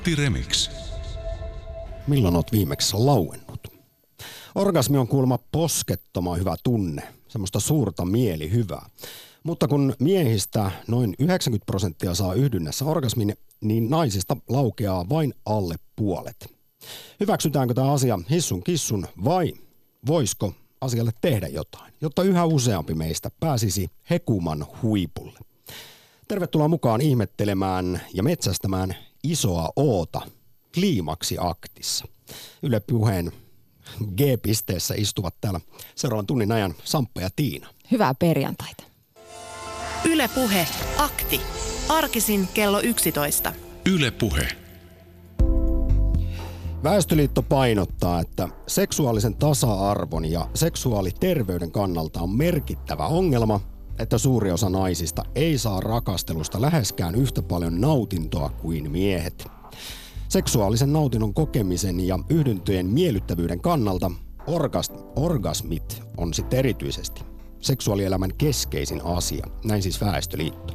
Akti Remix. Milloin oot viimeksi lauennut? Orgasmi on kuulemma poskettoman hyvä tunne, semmoista suurta mielihyvää. Mutta kun miehistä noin 90 prosenttia saa yhdynnässä orgasmin, niin naisista laukeaa vain alle puolet. Hyväksytäänkö tämä asia hissun kissun vai voisiko asialle tehdä jotain, jotta yhä useampi meistä pääsisi hekuman huipulle? Tervetuloa mukaan ihmettelemään ja metsästämään isoa oota kliimaksi aktissa. Yle Puheen G-pisteessä istuvat täällä seuraavan tunnin ajan Samppa ja Tiina. Hyvää perjantaita. Yle Puhe, akti. Arkisin kello 11. Yle Puhe. Väestöliitto painottaa, että seksuaalisen tasa-arvon ja seksuaaliterveyden kannalta on merkittävä ongelma, että suuri osa naisista ei saa rakastelusta läheskään yhtä paljon nautintoa kuin miehet. Seksuaalisen nautinnon kokemisen ja yhdyntöjen miellyttävyyden kannalta orgas- orgasmit on sitten erityisesti seksuaalielämän keskeisin asia, näin siis Väestöliitto.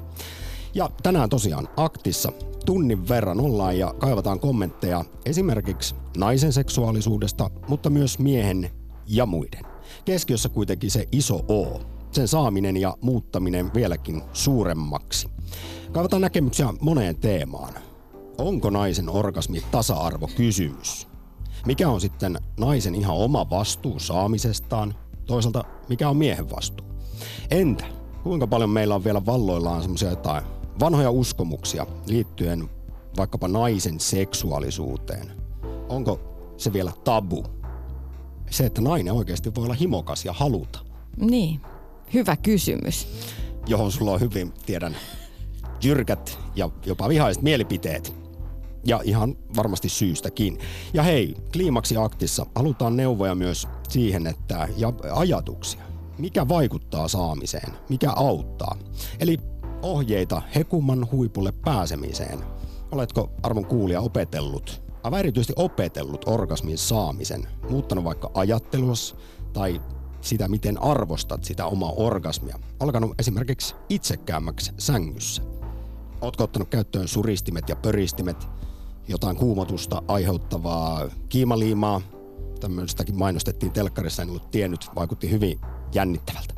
Ja tänään tosiaan aktissa tunnin verran ollaan ja kaivataan kommentteja esimerkiksi naisen seksuaalisuudesta, mutta myös miehen ja muiden. Keskiössä kuitenkin se iso O, sen saaminen ja muuttaminen vieläkin suuremmaksi. Kaivataan näkemyksiä moneen teemaan. Onko naisen orgasmi tasa-arvo kysymys? Mikä on sitten naisen ihan oma vastuu saamisestaan? Toisaalta mikä on miehen vastuu? Entä kuinka paljon meillä on vielä valloillaan semmoisia jotain vanhoja uskomuksia liittyen vaikkapa naisen seksuaalisuuteen? Onko se vielä tabu? Se, että nainen oikeasti voi olla himokas ja haluta. Niin, hyvä kysymys. Johon sulla on hyvin, tiedän, jyrkät ja jopa vihaiset mielipiteet. Ja ihan varmasti syystäkin. Ja hei, Kliimaksi aktissa halutaan neuvoja myös siihen, että ja ajatuksia. Mikä vaikuttaa saamiseen? Mikä auttaa? Eli ohjeita hekumman huipulle pääsemiseen. Oletko arvon kuulija opetellut, aivan erityisesti opetellut orgasmin saamisen, muuttanut vaikka ajattelus tai sitä, miten arvostat sitä omaa orgasmia. Alkanut esimerkiksi itsekäämmäksi sängyssä. Ootko ottanut käyttöön suristimet ja pöristimet, jotain kuumotusta aiheuttavaa kiimaliimaa. Tämmöistäkin mainostettiin telkkarissa, en ollut tiennyt, vaikutti hyvin jännittävältä.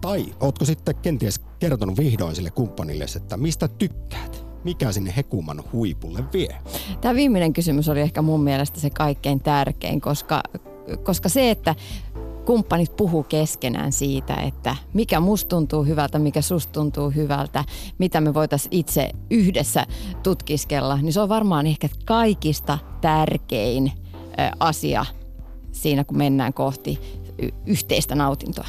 Tai ootko sitten kenties kertonut vihdoin sille kumppanille, että mistä tykkäät? Mikä sinne hekuman huipulle vie? Tämä viimeinen kysymys oli ehkä mun mielestä se kaikkein tärkein, koska, koska se, että kumppanit puhuu keskenään siitä, että mikä musta tuntuu hyvältä, mikä susta tuntuu hyvältä, mitä me voitaisiin itse yhdessä tutkiskella, niin se on varmaan ehkä kaikista tärkein asia siinä, kun mennään kohti yhteistä nautintoa.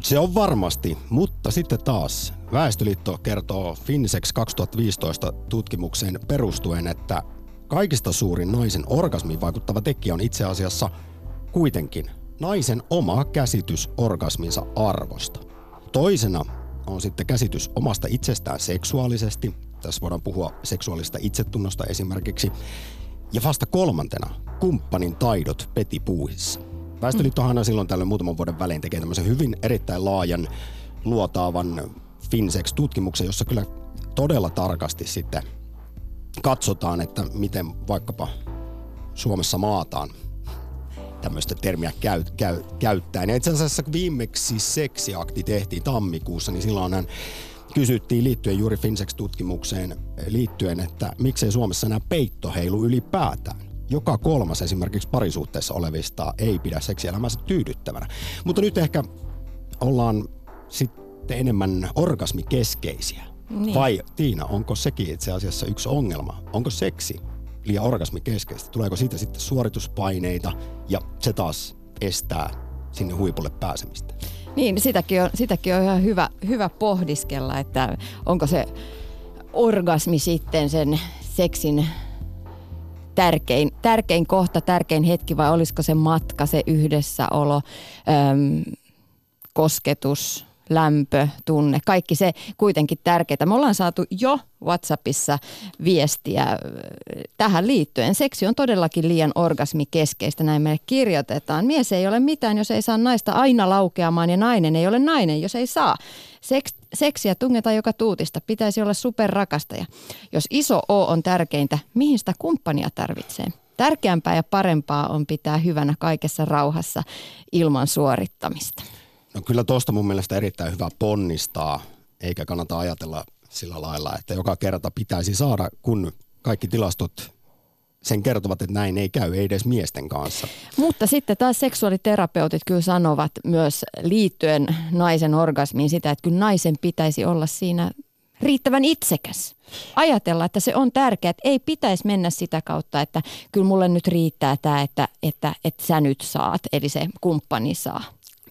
Se on varmasti, mutta sitten taas Väestöliitto kertoo Finsex 2015 tutkimukseen perustuen, että kaikista suurin naisen orgasmiin vaikuttava tekijä on itse asiassa kuitenkin naisen oma käsitys orgasminsa arvosta. Toisena on sitten käsitys omasta itsestään seksuaalisesti. Tässä voidaan puhua seksuaalista itsetunnosta esimerkiksi. Ja vasta kolmantena kumppanin taidot petipuuhissa. Väestöliittohan aina silloin tällöin muutaman vuoden välein tekee tämmöisen hyvin erittäin laajan luotaavan Finsex-tutkimuksen, jossa kyllä todella tarkasti sitten katsotaan, että miten vaikkapa Suomessa maataan tämmöistä termiä käy, käy, käyttäen. Ja itse asiassa viimeksi seksiakti tehtiin tammikuussa, niin silloin hän kysyttiin liittyen juuri Finsex-tutkimukseen liittyen, että miksei Suomessa enää peitto heilu ylipäätään. Joka kolmas esimerkiksi parisuhteessa olevista ei pidä seksielämänsä tyydyttävänä. Mutta nyt ehkä ollaan sitten enemmän orgasmikeskeisiä. Niin. Vai Tiina, onko sekin itse asiassa yksi ongelma? Onko seksi liian orgasmikeskeistä? Tuleeko siitä sitten suorituspaineita ja se taas estää sinne huipulle pääsemistä? Niin, sitäkin on, sitäkin on ihan hyvä, hyvä pohdiskella, että onko se orgasmi sitten sen seksin tärkein, tärkein kohta, tärkein hetki vai olisiko se matka, se yhdessäolo, äm, kosketus, lämpö, tunne, kaikki se kuitenkin tärkeää. Me ollaan saatu jo WhatsAppissa viestiä äh, tähän liittyen. Seksi on todellakin liian orgasmikeskeistä, näin meille kirjoitetaan. Mies ei ole mitään, jos ei saa naista aina laukeamaan ja nainen ei ole nainen, jos ei saa. Seks, seksiä tungeta joka tuutista, pitäisi olla superrakastaja. Jos iso O on tärkeintä, mihin sitä kumppania tarvitsee? Tärkeämpää ja parempaa on pitää hyvänä kaikessa rauhassa ilman suorittamista. No kyllä tuosta mun mielestä erittäin hyvä ponnistaa, eikä kannata ajatella sillä lailla, että joka kerta pitäisi saada, kun kaikki tilastot sen kertovat, että näin ei käy, ei edes miesten kanssa. Mutta sitten taas seksuaaliterapeutit kyllä sanovat myös liittyen naisen orgasmiin sitä, että kyllä naisen pitäisi olla siinä riittävän itsekäs. Ajatella, että se on tärkeää, että ei pitäisi mennä sitä kautta, että kyllä mulle nyt riittää tämä, että, että, että sä nyt saat, eli se kumppani saa.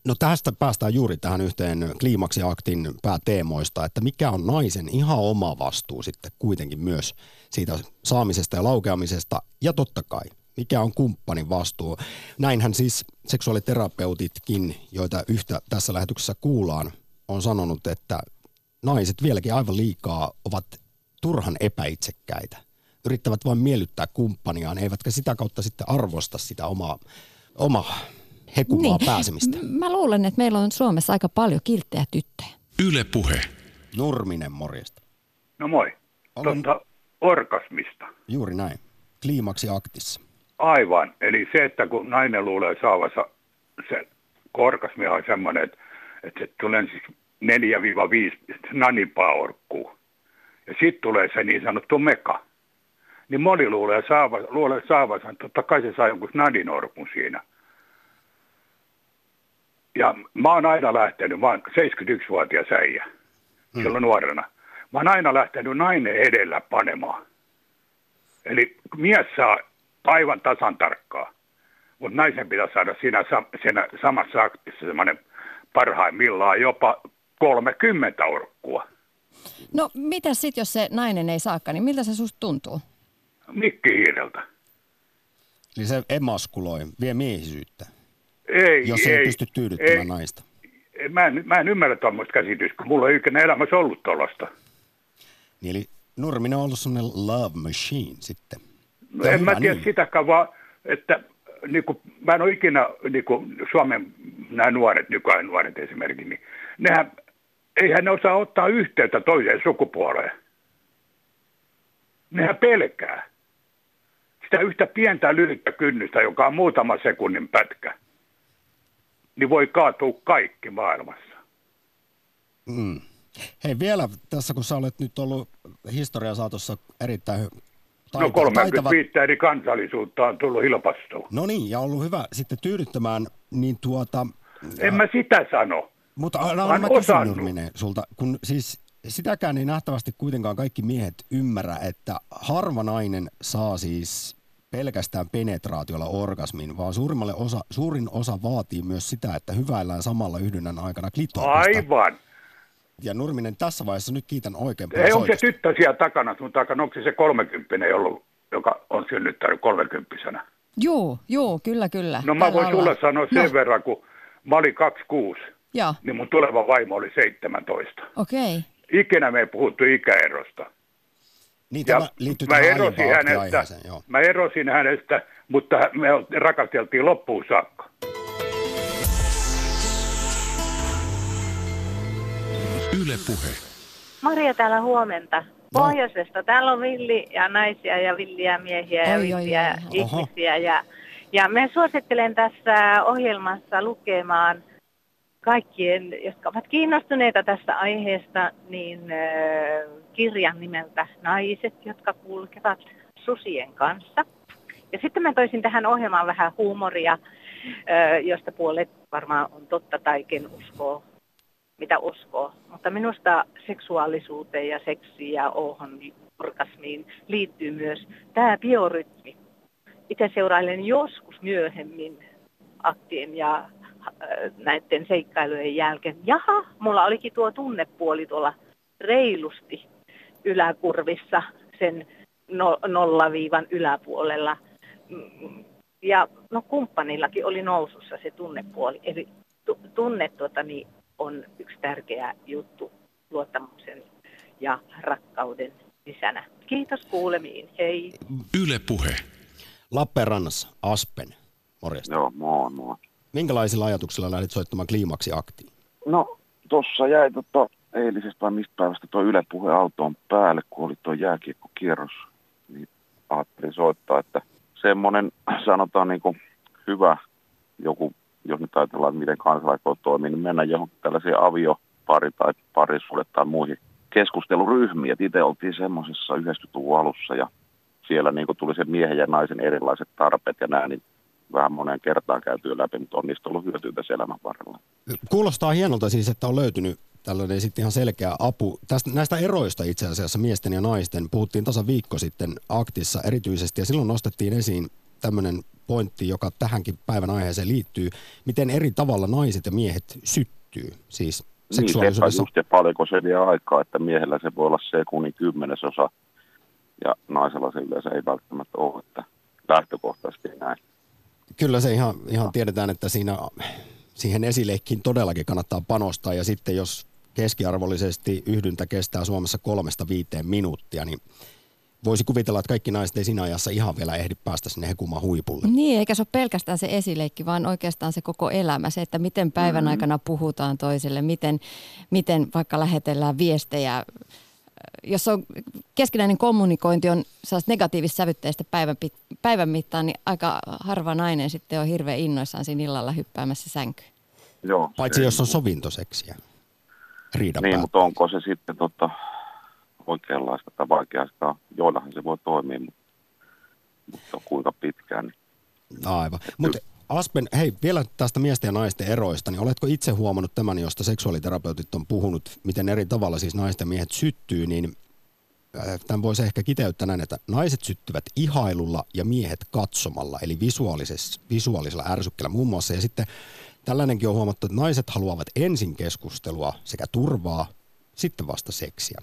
No tästä päästään juuri tähän yhteen kliimaksiaktin pääteemoista, että mikä on naisen ihan oma vastuu sitten kuitenkin myös siitä saamisesta ja laukeamisesta ja totta kai mikä on kumppanin vastuu. Näinhän siis seksuaaliterapeutitkin, joita yhtä tässä lähetyksessä kuullaan, on sanonut, että naiset vieläkin aivan liikaa ovat turhan epäitsekkäitä. Yrittävät vain miellyttää kumppaniaan, eivätkä sitä kautta sitten arvosta sitä omaa, omaa hekumaa niin. pääsemistä. Mä luulen, että meillä on Suomessa aika paljon kilttejä tyttöjä. Yle Puhe. Nurminen, morjesta. No moi. Olen... Totta, orgasmista. Juuri näin. Kliimaksi aktissa. Aivan. Eli se, että kun nainen luulee saavansa se orgasmi on semmoinen, että, että se tulee siis 4-5 nanipaa orkkuu. Ja sitten tulee se niin sanottu meka. Niin moni luulee, saava, luulee saavansa, totta kai se saa jonkun nadinorkun siinä. Ja mä oon aina lähtenyt, mä oon 71-vuotias äijä, hmm. silloin nuorena. Mä oon aina lähtenyt nainen edellä panemaan. Eli mies saa aivan tasan tarkkaa, mutta naisen pitää saada siinä, siinä samassa aktissa semmoinen parhaimmillaan jopa 30 orkkua. No mitä sitten, jos se nainen ei saakka, niin miltä se susta tuntuu? Mikkihiireltä. Eli se emaskuloi, vie miehisyyttä. Ei, jos ei, ei pysty tyydyttämään ei, naista. Mä en, mä en ymmärrä tuommoista käsitystä, kun mulla ei ikinä elämässä ollut tuollaista. Niin eli Nurminen on ollut sellainen love machine sitten. No en mä tiedä niin. sitäkään, vaan että niin kuin, mä en ole ikinä, niin kuin Suomen nämä nuoret, nykyajan nuoret esimerkiksi, niin nehän, eihän ne osaa ottaa yhteyttä toiseen sukupuoleen. Nehän pelkää. Sitä yhtä pientä lyhyttä kynnystä, joka on muutama sekunnin pätkä niin voi kaatua kaikki maailmassa. Mm. Hei vielä tässä, kun sä olet nyt ollut historian saatossa erittäin taita- No 35 taitava... eri kansallisuutta on tullut hilpastoon. No niin, ja ollut hyvä sitten tyydyttämään, niin tuota... En mä sitä sano. Mutta anna mä kysyn sulta, kun siis sitäkään ei nähtävästi kuitenkaan kaikki miehet ymmärrä, että harva nainen saa siis pelkästään penetraatiolla orgasmin, vaan suurimmalle osa, suurin osa vaatii myös sitä, että hyväillään samalla yhdynnän aikana klitorista. Aivan. Ja Nurminen, tässä vaiheessa nyt kiitän oikein paljon Ei, onko se tyttö siellä takana sun takana, onko se se 30 ollut, joka on synnyttänyt 30 Joo, joo, kyllä, kyllä. No mä voin sulle sanoa sen no. verran, kun mä olin 26, ja. niin mun tuleva vaimo oli 17. Okei. Okay. Ikinä me ei puhuttu ikäerosta. Niin, tämä liittyy mä erosin, hänestä, joo. mä erosin hänestä, mutta me rakasteltiin loppuun saakka. Yle Puhe. Maria täällä huomenta. No. Pohjoisesta. Täällä on villi ja naisia ja villiä miehiä ja oi, villiä oi, oi. ihmisiä. Ja, ja me suosittelen tässä ohjelmassa lukemaan kaikkien, jotka ovat kiinnostuneita tästä aiheesta, niin kirjan nimeltä Naiset, jotka kulkevat susien kanssa. Ja sitten mä toisin tähän ohjelmaan vähän huumoria, josta puolet varmaan on totta tai ken uskoo, mitä uskoo. Mutta minusta seksuaalisuuteen ja seksiin ja ohon orgasmiin liittyy myös tämä biorytmi. Itse seurailen joskus myöhemmin aktien ja näiden seikkailujen jälkeen. Jaha, mulla olikin tuo tunnepuoli tuolla reilusti yläkurvissa sen no, nollaviivan yläpuolella. Ja no kumppanillakin oli nousussa se tunnepuoli. Eli tunne tuota, niin on yksi tärkeä juttu luottamuksen ja rakkauden lisänä. Kiitos kuulemiin. Hei. Yle Puhe. Lappeenrannassa, Aspen. Morjesta. Joo, moi moi. Minkälaisilla ajatuksilla lähdit soittamaan kliimaksi aktiin? No, tuossa jäi tota, eilisestä vai mistä päivästä tuo Yle Puhe autoon päälle, kun oli tuo jääkiekkokierros, niin ajattelin soittaa, että semmoinen sanotaan niin kuin hyvä joku, jos nyt ajatellaan, miten kansalaiset toimii, niin mennä johonkin tällaisiin aviopari tai parisuudet tai muihin keskusteluryhmiin. Et itse oltiin semmoisessa 90-luvun alussa ja siellä niin tuli se miehen ja naisen erilaiset tarpeet ja nämä, niin vähän moneen kertaan käytyä läpi, mutta on niistä ollut hyötyä tässä elämän varrella. Kuulostaa hienolta siis, että on löytynyt tällainen sitten ihan selkeä apu. Tästä, näistä eroista itse asiassa miesten ja naisten puhuttiin tasa viikko sitten aktissa erityisesti ja silloin nostettiin esiin tämmöinen pointti, joka tähänkin päivän aiheeseen liittyy. Miten eri tavalla naiset ja miehet syttyy? Siis seksuaalisuudessa. Niin, ja paljonko se vie aikaa, että miehellä se voi olla sekunnin kymmenesosa ja naisella se yleensä ei välttämättä ole, että lähtökohtaisesti näin. Kyllä se ihan, ihan tiedetään, että siinä, siihen esileikkiin todellakin kannattaa panostaa ja sitten jos keskiarvollisesti yhdyntä kestää Suomessa kolmesta viiteen minuuttia, niin voisi kuvitella, että kaikki naiset ei siinä ajassa ihan vielä ehdi päästä sinne hekumaan huipulle. Niin, eikä se ole pelkästään se esileikki, vaan oikeastaan se koko elämä. Se, että miten päivän mm-hmm. aikana puhutaan toiselle, miten, miten vaikka lähetellään viestejä. Jos on keskinäinen kommunikointi on negatiivista sävytteistä päivän, päivän mittaan, niin aika harva nainen sitten on hirveän innoissaan siinä illalla hyppäämässä sänkyyn. Joo, Paitsi jos on sovintoseksiä. Riidan niin, mutta onko se sitten tota, oikeanlaista tai vaikeasta. Joillahan se voi toimia, mutta, mutta kuinka pitkään. Niin. Aivan. Mutta Aspen, hei, vielä tästä miesten ja naisten eroista, niin oletko itse huomannut tämän, josta seksuaaliterapeutit on puhunut, miten eri tavalla siis naisten miehet syttyy, niin äh, tämän voisi ehkä kiteyttää näin, että naiset syttyvät ihailulla ja miehet katsomalla, eli visuaalisella ärsykkeellä muun muassa. Ja sitten tällainenkin on huomattu, että naiset haluavat ensin keskustelua sekä turvaa, sitten vasta seksiä.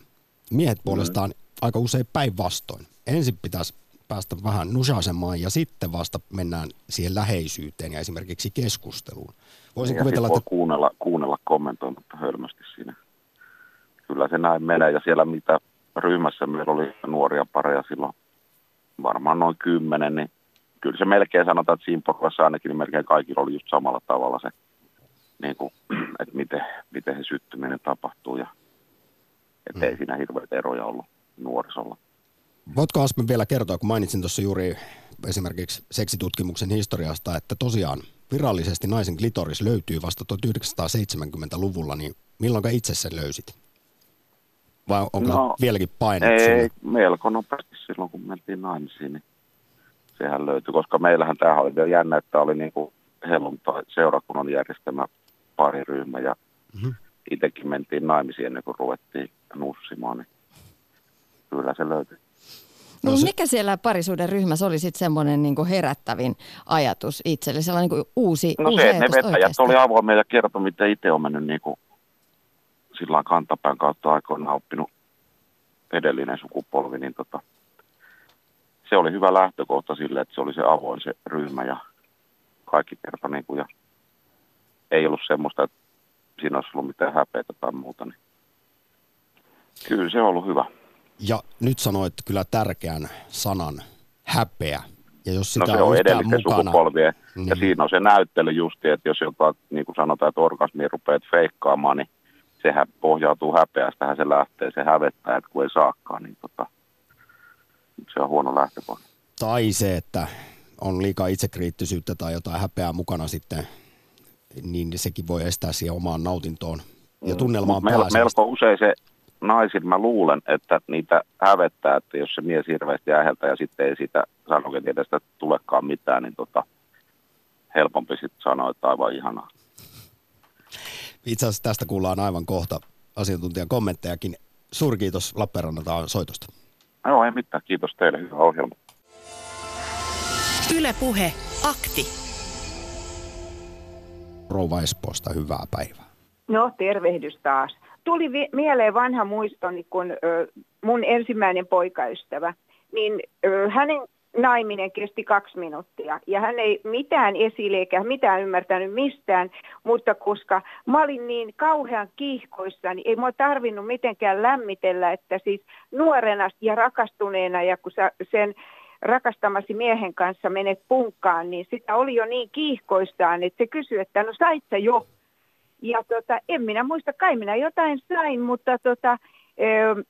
Miehet puolestaan mm. aika usein päinvastoin. Ensin pitäisi päästä vähän nusasemaan ja sitten vasta mennään siihen läheisyyteen ja esimerkiksi keskusteluun. Voisin ja kuvitella, että... kuunnella, kuunnella kommentoimatta hölmösti siinä. Kyllä se näin menee ja siellä mitä ryhmässä meillä oli nuoria pareja silloin varmaan noin kymmenen, niin kyllä se melkein sanotaan, että siinä porukassa ainakin niin melkein kaikilla oli just samalla tavalla se, niin kuin, että miten, miten se syttyminen tapahtuu ja että mm. ei siinä hirveitä eroja ollut nuorisolla. Voitko Aspen vielä kertoa, kun mainitsin tuossa juuri esimerkiksi seksitutkimuksen historiasta, että tosiaan virallisesti naisen klitoris löytyy vasta 1970-luvulla, niin milloin itse sen löysit? Vai onko no, vieläkin painettu? Ei, sinne? melko nopeasti silloin, kun mentiin naimisiin, niin sehän löytyi, koska meillähän tämä oli vielä jännä, että oli niin kuin seurakunnan järjestämä pariryhmä ja mm-hmm. itsekin mentiin naimisiin ennen kuin ruvettiin nussimaan, niin kyllä se löytyy. No, se... Mikä siellä parisuuden ryhmässä oli sitten semmoinen niin herättävin ajatus itselle, sellainen niin uusi, no uusi se, että ne vetäjät oli avoimia ja kertoi, miten itse on mennyt niin kuin sillä kantapään kautta aikoinaan oppinut edellinen sukupolvi, niin tota, se oli hyvä lähtökohta sille, että se oli se avoin se ryhmä ja kaikki kertoi niin kuin, ja ei ollut semmoista, että siinä olisi ollut mitään häpeätä tai muuta, niin Kyllä se on ollut hyvä. Ja nyt sanoit kyllä tärkeän sanan, häpeä. Ja jos sitä no se on, on edellisten mukana, sukupolvien. Niin. Ja siinä on se näyttely justi, että jos jotain, niin kuin sanotaan, että orgasmi rupeat feikkaamaan, niin sehän pohjautuu häpeästähän se lähtee. Se hävettää, että kun ei saakaan, niin tota, se on huono lähtökohta. Tai se, että on liikaa itsekriittisyyttä tai jotain häpeää mukana sitten, niin sekin voi estää siihen omaan nautintoon ja mm. tunnelmaan mm, Melko usein se naisin mä luulen, että niitä hävettää, että jos se mies hirveästi äheltä ja sitten ei sitä sanokin edestä tulekaan mitään, niin tota, helpompi sitten sanoa, että aivan ihanaa. Itse asiassa tästä kuullaan aivan kohta asiantuntijan kommenttejakin. Suuri kiitos Lappeenrannalta soitosta. Joo, ei mitään. Kiitos teille. Hyvä ohjelma. Yle Puhe. Akti. Rouva Espoosta, hyvää päivää. No, tervehdys taas tuli vi- mieleen vanha muistoni, kun ö, mun ensimmäinen poikaystävä, niin ö, hänen naiminen kesti kaksi minuuttia. Ja hän ei mitään esille eikä mitään ymmärtänyt mistään, mutta koska mä olin niin kauhean kiihkoissa, niin ei mua tarvinnut mitenkään lämmitellä, että siis nuorena ja rakastuneena ja kun sä sen rakastamasi miehen kanssa menet punkkaan, niin sitä oli jo niin kiihkoistaan, että se kysyi, että no sait sä jo Ja tota, en minä muista, kai minä jotain sain, mutta tota, ö,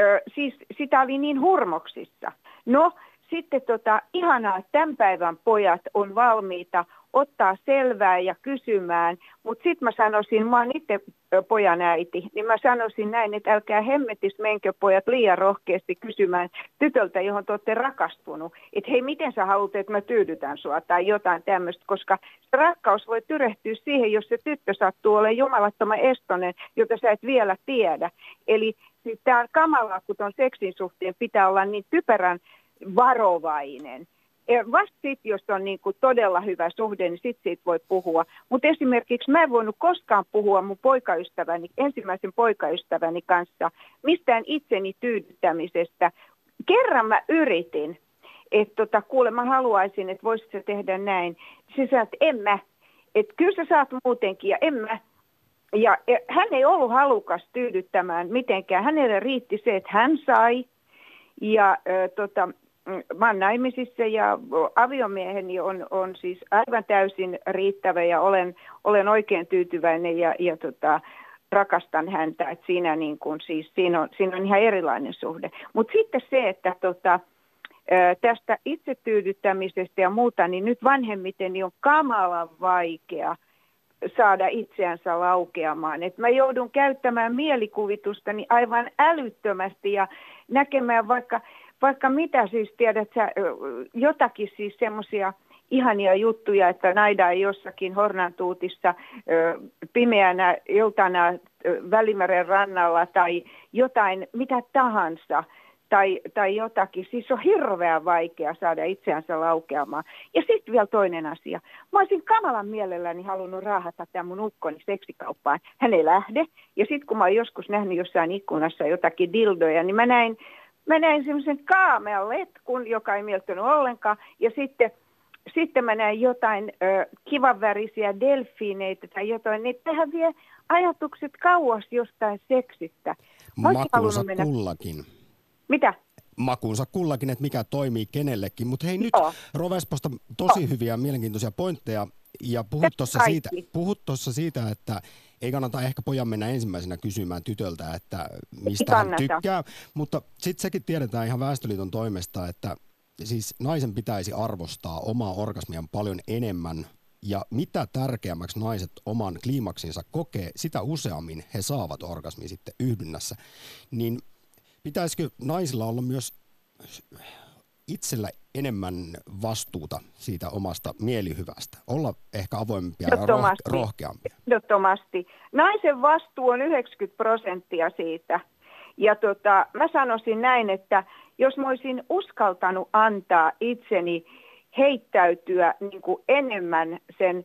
ö, siis sitä oli niin hurmoksissa. No, sitten tota, ihanaa, että tämän päivän pojat on valmiita ottaa selvää ja kysymään, mutta sitten mä sanoisin, mä oon itse pojan äiti, niin mä sanoisin näin, että älkää hemmetis menkö pojat liian rohkeasti kysymään tytöltä, johon te olette rakastunut, että hei, miten sä haluat, että mä tyydytän sua tai jotain tämmöistä, koska rakkaus voi tyrehtyä siihen, jos se tyttö sattuu olemaan jumalattoman estonen, jota sä et vielä tiedä. Eli siis tämä on kamalaa, kun ton seksin suhteen pitää olla niin typerän varovainen. Vasta sitten, jos on niin kuin todella hyvä suhde, niin sitten siitä voi puhua. Mutta esimerkiksi mä en voinut koskaan puhua mun poikaystäväni, ensimmäisen poikaystäväni kanssa mistään itseni tyydyttämisestä. Kerran mä yritin, että tota, kuule mä haluaisin, että voisit se tehdä näin. Sanoi, että en mä. Että kyllä sä saat muutenkin ja en mä. Ja hän ei ollut halukas tyydyttämään mitenkään. Hänelle riitti se, että hän sai. Ja äh, tota, mä olen naimisissa ja aviomieheni on, on siis aivan täysin riittävä ja olen, olen oikein tyytyväinen ja, ja tota, rakastan häntä. Et siinä, niin kun, siis, siinä, on, siinä on ihan erilainen suhde. Mutta sitten se, että tota, tästä itsetyydyttämisestä ja muuta, niin nyt vanhemmiten niin on kamalan vaikea saada itseänsä laukeamaan. Et mä joudun käyttämään mielikuvitustani aivan älyttömästi ja näkemään vaikka vaikka mitä siis tiedät sä, jotakin siis semmoisia ihania juttuja, että naida jossakin Hornantuutissa pimeänä iltana Välimeren rannalla tai jotain, mitä tahansa tai, tai jotakin. Siis on hirveän vaikea saada itseänsä laukeamaan. Ja sitten vielä toinen asia. Mä olisin kamalan mielelläni halunnut raahata tämän mun ukkoni seksikauppaan. Hän ei lähde. Ja sitten kun mä oon joskus nähnyt jossain ikkunassa jotakin dildoja, niin mä näin mä näin semmoisen kaamean letkun, joka ei mieltynyt ollenkaan, ja sitten, sitten mä näin jotain ö, kivanvärisiä delfiineitä tai jotain, niin tähän vie ajatukset kauas jostain seksistä. Makuunsa mennä... kullakin. Mitä? Makuunsa kullakin, että mikä toimii kenellekin. Mutta hei nyt Joo. Rovesposta tosi Joo. hyviä mielenkiintoisia pointteja. Ja puhut tuossa siitä, puhut siitä, että ei kannata ehkä pojan mennä ensimmäisenä kysymään tytöltä, että mistä hän tykkää. Mutta sitten sekin tiedetään ihan Väestöliiton toimesta, että siis naisen pitäisi arvostaa omaa orgasmiaan paljon enemmän ja mitä tärkeämmäksi naiset oman kliimaksinsa kokee, sitä useammin he saavat orgasmin sitten yhdynnässä. Niin pitäisikö naisilla olla myös itsellä enemmän vastuuta siitä omasta mielihyvästä? Olla ehkä avoimempia ja roh- rohkeampia? Ehdottomasti. Naisen vastuu on 90 prosenttia siitä. Ja tota, mä sanoisin näin, että jos mä olisin uskaltanut antaa itseni heittäytyä niin kuin enemmän sen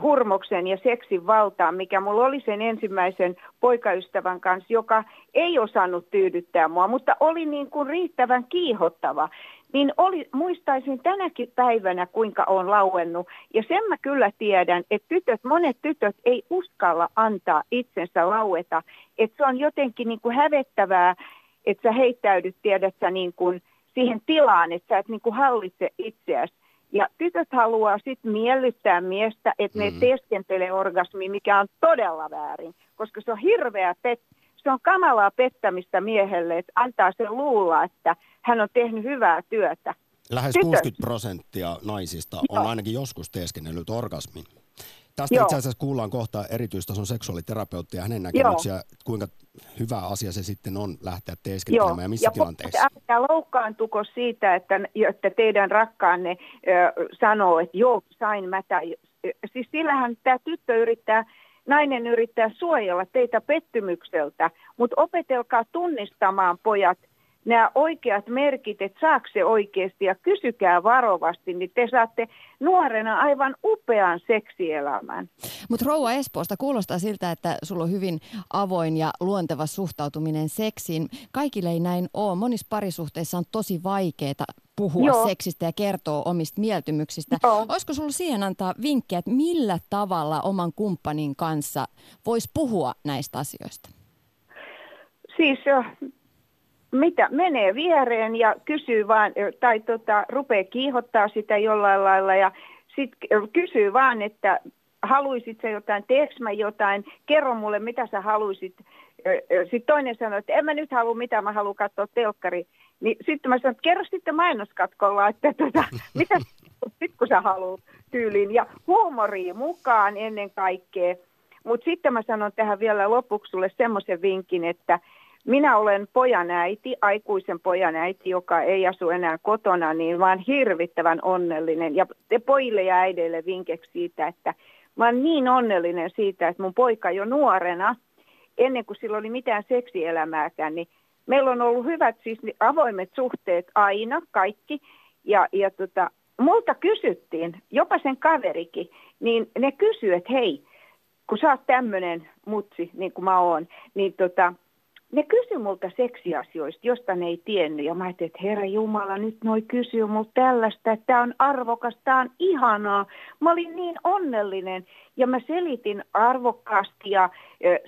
hurmoksen ja seksin valtaan, mikä mulla oli sen ensimmäisen poikaystävän kanssa, joka ei osannut tyydyttää mua, mutta oli niin kuin riittävän kiihottava. Niin oli, muistaisin tänäkin päivänä, kuinka on lauennut. Ja sen mä kyllä tiedän, että tytöt, monet tytöt ei uskalla antaa itsensä laueta. Että se on jotenkin niin kuin hävettävää, että sä heittäydyt, tiedät sä, niin kuin siihen tilaan, että sä et niin kuin hallitse itseäsi. Ja tytöt haluaa sitten miellyttää miestä, että ne mm. teeskentelee orgasmi, mikä on todella väärin, koska se on hirveä pet, se on kamalaa pettämistä miehelle, että antaa sen luulla, että hän on tehnyt hyvää työtä. Lähes Tytöt. 60 prosenttia naisista Joo. on ainakin joskus teeskennellyt orgasmin. Tästä Joo. itse asiassa kuullaan kohta erityistason seksuaaliterapeutti ja hänen näkemyksiä, Joo. kuinka hyvä asia se sitten on lähteä teeskentelemään Joo. ja missä ja tilanteissa. Älkää loukkaantuko siitä, että, että teidän rakkaanne äh, sanoo, että joo, sain mä tai... Siis sillähän tämä tyttö yrittää nainen yrittää suojella teitä pettymykseltä, mutta opetelkaa tunnistamaan pojat nämä oikeat merkit, että saako se oikeasti ja kysykää varovasti, niin te saatte nuorena aivan upean seksielämän. Mutta Rouva Espoosta kuulostaa siltä, että sulla on hyvin avoin ja luonteva suhtautuminen seksiin. Kaikille ei näin ole. Monissa parisuhteissa on tosi vaikeaa puhua Joo. seksistä ja kertoa omista mieltymyksistä. Joo. Olisiko sulla siihen antaa vinkkejä, että millä tavalla oman kumppanin kanssa voisi puhua näistä asioista? Siis mitä menee viereen ja kysyy vaan, tai tota, rupeaa kiihottaa sitä jollain lailla ja sitten kysyy vaan, että haluisit sä jotain, teekö mä jotain, kerro mulle mitä sä haluaisit. Sitten toinen sanoi, että en mä nyt halua mitään, mä haluan katsoa telkkari. Niin sitten mä sanoin, että kerro sitten mainoskatkolla, että tota, mitä sit kun sä haluat tyyliin. Ja huumoria mukaan ennen kaikkea. Mutta sitten mä sanon tähän vielä lopuksi sulle semmoisen vinkin, että minä olen pojan äiti, aikuisen pojan äiti, joka ei asu enää kotona, niin oon hirvittävän onnellinen. Ja te pojille ja äideille vinkeksi siitä, että mä oon niin onnellinen siitä, että mun poika jo nuorena, ennen kuin sillä oli mitään seksielämääkään, niin meillä on ollut hyvät siis avoimet suhteet aina, kaikki. Ja, ja tota, multa kysyttiin, jopa sen kaverikin, niin ne kysyy, että hei, kun sä oot tämmöinen mutsi, niin kuin mä oon, niin tota, ne kysyi multa seksiasioista, josta ne ei tiennyt. Ja mä ajattelin, että herra Jumala, nyt noi kysyy multa tällaista, että tämä on arvokas, tämä on ihanaa. Mä olin niin onnellinen ja mä selitin arvokkaasti ja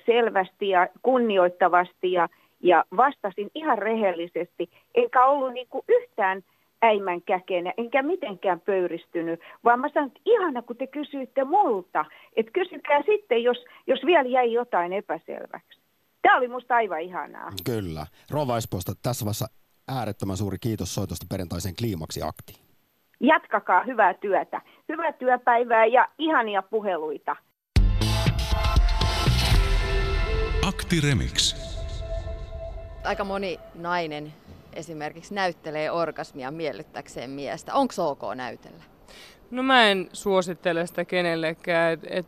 selvästi ja kunnioittavasti ja, ja vastasin ihan rehellisesti. Enkä ollut niin kuin yhtään äimän käkenä, enkä mitenkään pöyristynyt, vaan mä sanoin, että ihana kun te kysyitte multa, että kysykää sitten, jos, jos vielä jäi jotain epäselväksi. Tämä oli musta aivan ihanaa. Kyllä. Rova Espoosta, tässä vaiheessa äärettömän suuri kiitos soitosta perjantaisen kliimaksi akti. Jatkakaa hyvää työtä. Hyvää työpäivää ja ihania puheluita. Akti Remix. Aika moni nainen esimerkiksi näyttelee orgasmia miellyttäkseen miestä. Onko ok näytellä? No mä en suosittele sitä kenellekään. Et, et,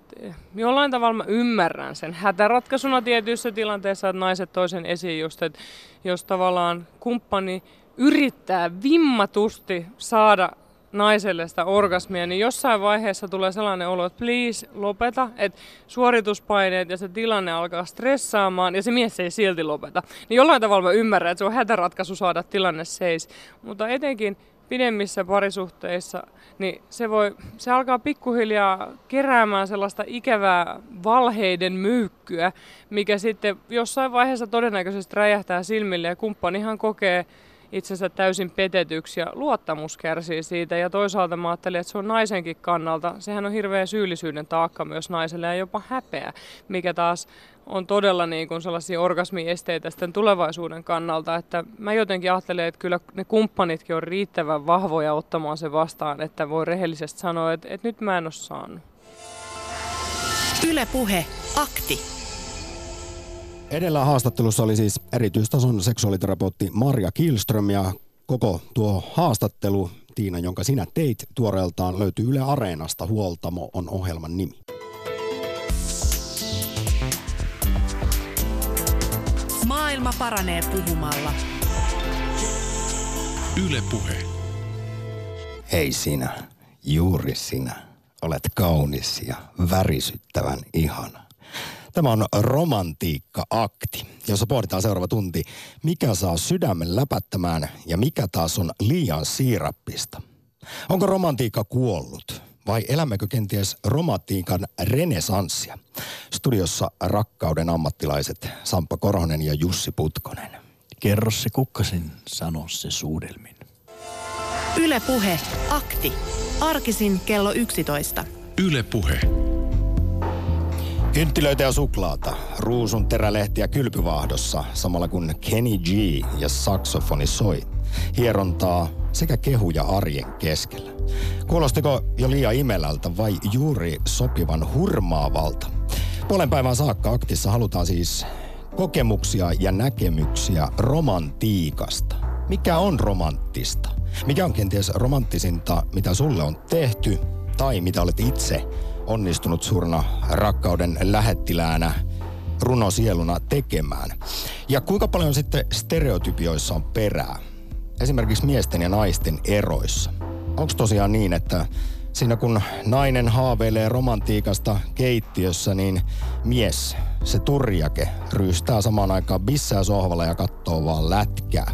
jollain tavalla mä ymmärrän sen hätäratkaisuna tietyissä tilanteissa, että naiset toisen esiin just, että jos tavallaan kumppani yrittää vimmatusti saada naiselle sitä orgasmia, niin jossain vaiheessa tulee sellainen olo, että please lopeta, että suorituspaineet ja se tilanne alkaa stressaamaan ja se mies ei silti lopeta. Niin jollain tavalla mä ymmärrän, että se on hätäratkaisu saada tilanne seis. Mutta etenkin pidemmissä parisuhteissa, niin se, voi, se alkaa pikkuhiljaa keräämään sellaista ikävää valheiden myykkyä, mikä sitten jossain vaiheessa todennäköisesti räjähtää silmille ja kumppanihan kokee itsensä täysin petetyksi ja luottamus kärsii siitä. Ja toisaalta mä ajattelin, että se on naisenkin kannalta. Sehän on hirveä syyllisyyden taakka myös naiselle ja jopa häpeä, mikä taas on todella niin kuin sellaisia orgasmiesteitä sitten tulevaisuuden kannalta. Että mä jotenkin ajattelen, että kyllä ne kumppanitkin on riittävän vahvoja ottamaan se vastaan, että voi rehellisesti sanoa, että, että nyt mä en ole saanut. Ylepuhe akti. Edellä haastattelussa oli siis erityistason seksuaaliterapeutti Marja Kilström ja koko tuo haastattelu, Tiina, jonka sinä teit tuoreeltaan, löytyy Yle Areenasta. Huoltamo on ohjelman nimi. Maailma paranee puhumalla. Yle Puhe. Hei sinä, juuri sinä, olet kaunis ja värisyttävän ihana. Tämä on romantiikka-akti, jossa pohditaan seuraava tunti, mikä saa sydämen läpättämään ja mikä taas on liian siirappista. Onko romantiikka kuollut vai elämmekö kenties romantiikan renesanssia? Studiossa rakkauden ammattilaiset Sampa Korhonen ja Jussi Putkonen. Kerro se kukkasin, sano se suudelmin. Ylepuhe akti. Arkisin kello 11. Yle Puhe. Kynttilöitä ja suklaata, ruusun terälehtiä kylpyvaahdossa, samalla kun Kenny G ja saksofoni soi. Hierontaa sekä kehuja arjen keskellä. Kuulostiko jo liian imelältä vai juuri sopivan hurmaavalta? Puolen päivän saakka aktissa halutaan siis kokemuksia ja näkemyksiä romantiikasta. Mikä on romanttista? Mikä on kenties romanttisinta, mitä sulle on tehty tai mitä olet itse onnistunut suurna rakkauden lähettiläänä runosieluna tekemään. Ja kuinka paljon sitten stereotypioissa on perää? Esimerkiksi miesten ja naisten eroissa. Onko tosiaan niin, että siinä kun nainen haaveilee romantiikasta keittiössä, niin mies, se turjake, ryystää samaan aikaan bissää sohvalla ja katsoo vaan lätkää.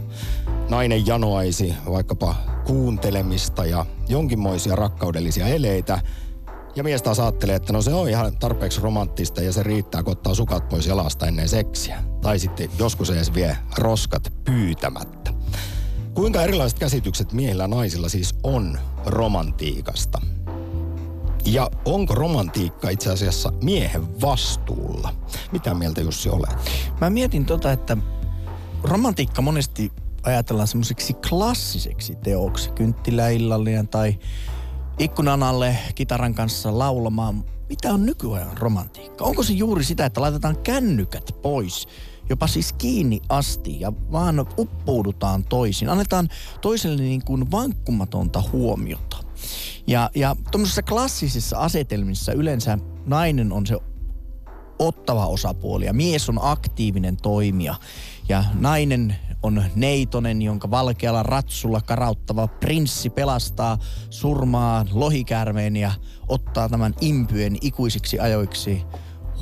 Nainen janoaisi vaikkapa kuuntelemista ja jonkinmoisia rakkaudellisia eleitä – ja mies taas ajattelee, että no se on ihan tarpeeksi romanttista ja se riittää, kun ottaa sukat pois jalasta ennen seksiä. Tai sitten joskus edes vie roskat pyytämättä. Kuinka erilaiset käsitykset miehillä ja naisilla siis on romantiikasta? Ja onko romantiikka itse asiassa miehen vastuulla? Mitä mieltä Jussi olet? Mä mietin tota, että romantiikka monesti ajatellaan semmoiseksi klassiseksi teoksi. Kynttiläillallinen tai ikkunan alle kitaran kanssa laulamaan. Mitä on nykyajan romantiikka? Onko se juuri sitä, että laitetaan kännykät pois jopa siis kiinni asti ja vaan uppoudutaan toisin. Annetaan toiselle niin kuin vankkumatonta huomiota. Ja, ja tuommoisissa klassisissa asetelmissa yleensä nainen on se ottava osapuoli ja mies on aktiivinen toimija. Ja nainen on neitonen, jonka valkealla ratsulla karauttava prinssi pelastaa surmaa lohikäärmeen ja ottaa tämän impyen ikuisiksi ajoiksi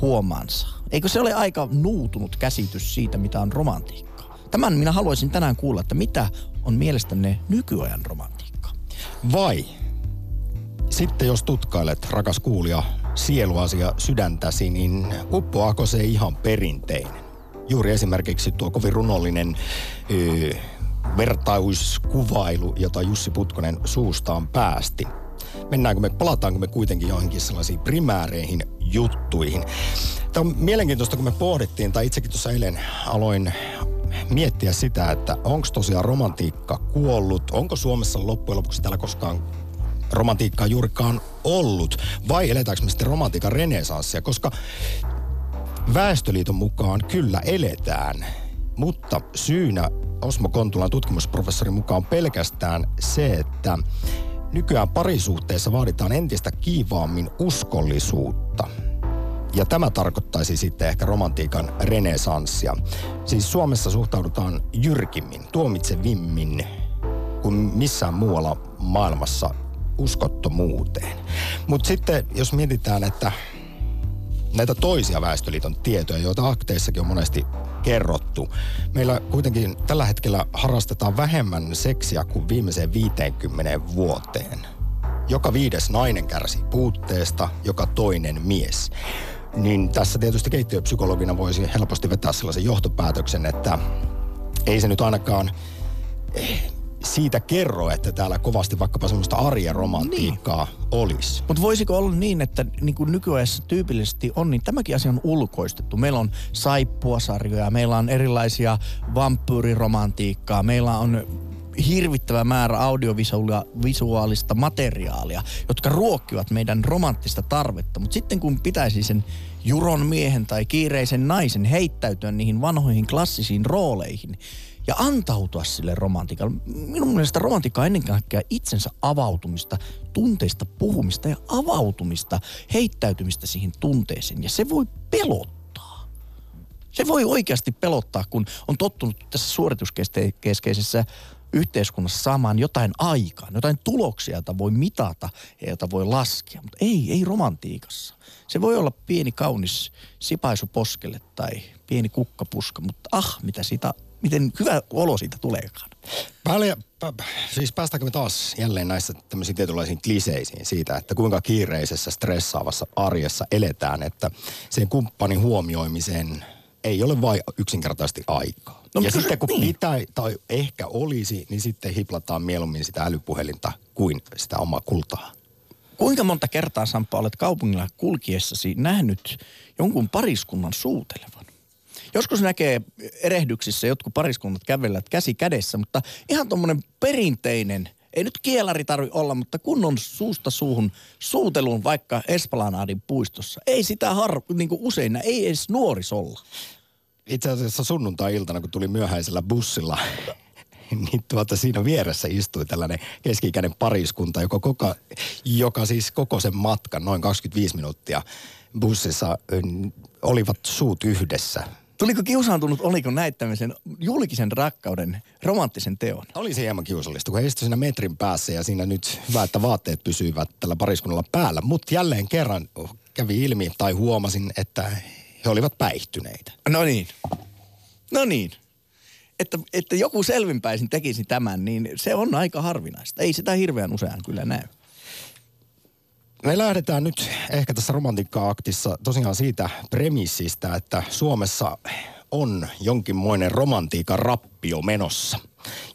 huomaansa. Eikö se ole aika nuutunut käsitys siitä, mitä on romantiikka? Tämän minä haluaisin tänään kuulla, että mitä on mielestänne nykyajan romantiikka? Vai sitten jos tutkailet, rakas kuulija, sieluasia sydäntäsi, niin uppoako se ihan perinteinen? Juuri esimerkiksi tuo kovin runollinen öö, vertauskuvailu, jota Jussi Putkonen suustaan päästi. Mennäänkö me, palataanko me kuitenkin johonkin sellaisiin primääreihin juttuihin? Tämä on mielenkiintoista, kun me pohdittiin, tai itsekin tuossa eilen aloin miettiä sitä, että onko tosiaan romantiikka kuollut, onko Suomessa loppujen lopuksi täällä koskaan romantiikkaa juurikaan ollut, vai eletäänkö me sitten romantiikan renesanssia, koska Väestöliiton mukaan kyllä eletään, mutta syynä Osmo Kontulan tutkimusprofessorin mukaan pelkästään se, että nykyään parisuhteessa vaaditaan entistä kiivaammin uskollisuutta. Ja tämä tarkoittaisi sitten ehkä romantiikan renesanssia. Siis Suomessa suhtaudutaan jyrkimmin, tuomitsevimmin kuin missään muualla maailmassa uskottomuuteen. Mutta sitten jos mietitään, että näitä toisia Väestöliiton tietoja, joita akteissakin on monesti kerrottu. Meillä kuitenkin tällä hetkellä harrastetaan vähemmän seksiä kuin viimeiseen 50 vuoteen. Joka viides nainen kärsii puutteesta, joka toinen mies. Niin tässä tietysti keittiöpsykologina voisi helposti vetää sellaisen johtopäätöksen, että ei se nyt ainakaan siitä kerro, että täällä kovasti vaikkapa semmoista arjen romantiikkaa niin. olisi. Mutta voisiko olla niin, että niin kuin nykyajassa tyypillisesti on, niin tämäkin asia on ulkoistettu. Meillä on saippuasarjoja, meillä on erilaisia vampyyriromantiikkaa, meillä on hirvittävä määrä audiovisuaalista materiaalia, jotka ruokkivat meidän romanttista tarvetta. Mutta sitten kun pitäisi sen juron miehen tai kiireisen naisen heittäytyä niihin vanhoihin klassisiin rooleihin, ja antautua sille romantiikalle. Minun mielestä romantiikka on ennen kaikkea itsensä avautumista, tunteista puhumista ja avautumista, heittäytymistä siihen tunteeseen. Ja se voi pelottaa. Se voi oikeasti pelottaa, kun on tottunut tässä suorituskeskeisessä yhteiskunnassa saamaan jotain aikaan, jotain tuloksia, joita voi mitata ja joita voi laskea. Mutta ei, ei romantiikassa. Se voi olla pieni kaunis sipaisu poskelle tai pieni kukkapuska, mutta ah, mitä siitä miten hyvä olo siitä tuleekaan. Paljon, siis päästäänkö me taas jälleen näissä tämmöisiin tietynlaisiin kliseisiin siitä, että kuinka kiireisessä, stressaavassa arjessa eletään, että sen kumppanin huomioimiseen ei ole vain yksinkertaisesti aikaa. No, ja sitten kun niin. pitää tai ehkä olisi, niin sitten hiplataan mieluummin sitä älypuhelinta kuin sitä omaa kultaa. Kuinka monta kertaa, Sampa, olet kaupungilla kulkiessasi nähnyt jonkun pariskunnan suutelevan? Joskus näkee erehdyksissä jotkut pariskunnat kävellät käsi kädessä, mutta ihan tuommoinen perinteinen, ei nyt kielari tarvi olla, mutta kunnon suusta suuhun suutelun vaikka Esplanadin puistossa. Ei sitä har, niin kuin usein, ei edes nuorisolla. Itse asiassa sunnuntai-iltana, kun tuli myöhäisellä bussilla niin tuota, siinä vieressä istui tällainen keski-ikäinen pariskunta, joka, koko, joka siis koko sen matkan, noin 25 minuuttia bussissa, olivat suut yhdessä Tuliko kiusaantunut, oliko näitä tämmöisen julkisen rakkauden romanttisen teon? Oli se hieman kiusallista, kun he istuivat siinä metrin päässä ja siinä nyt hyvä, että vaatteet pysyivät tällä pariskunnalla päällä. Mutta jälleen kerran kävi ilmi tai huomasin, että he olivat päihtyneitä. No niin. No niin. Että, että joku selvinpäisin tekisi tämän, niin se on aika harvinaista. Ei sitä hirveän usein kyllä näy. Me lähdetään nyt ehkä tässä romantiikka-aktissa tosiaan siitä premissistä, että Suomessa on jonkinmoinen romantiikan rappio menossa.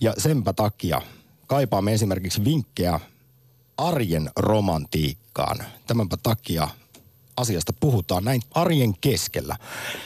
Ja senpä takia kaipaamme esimerkiksi vinkkejä arjen romantiikkaan. Tämänpä takia asiasta puhutaan näin arjen keskellä.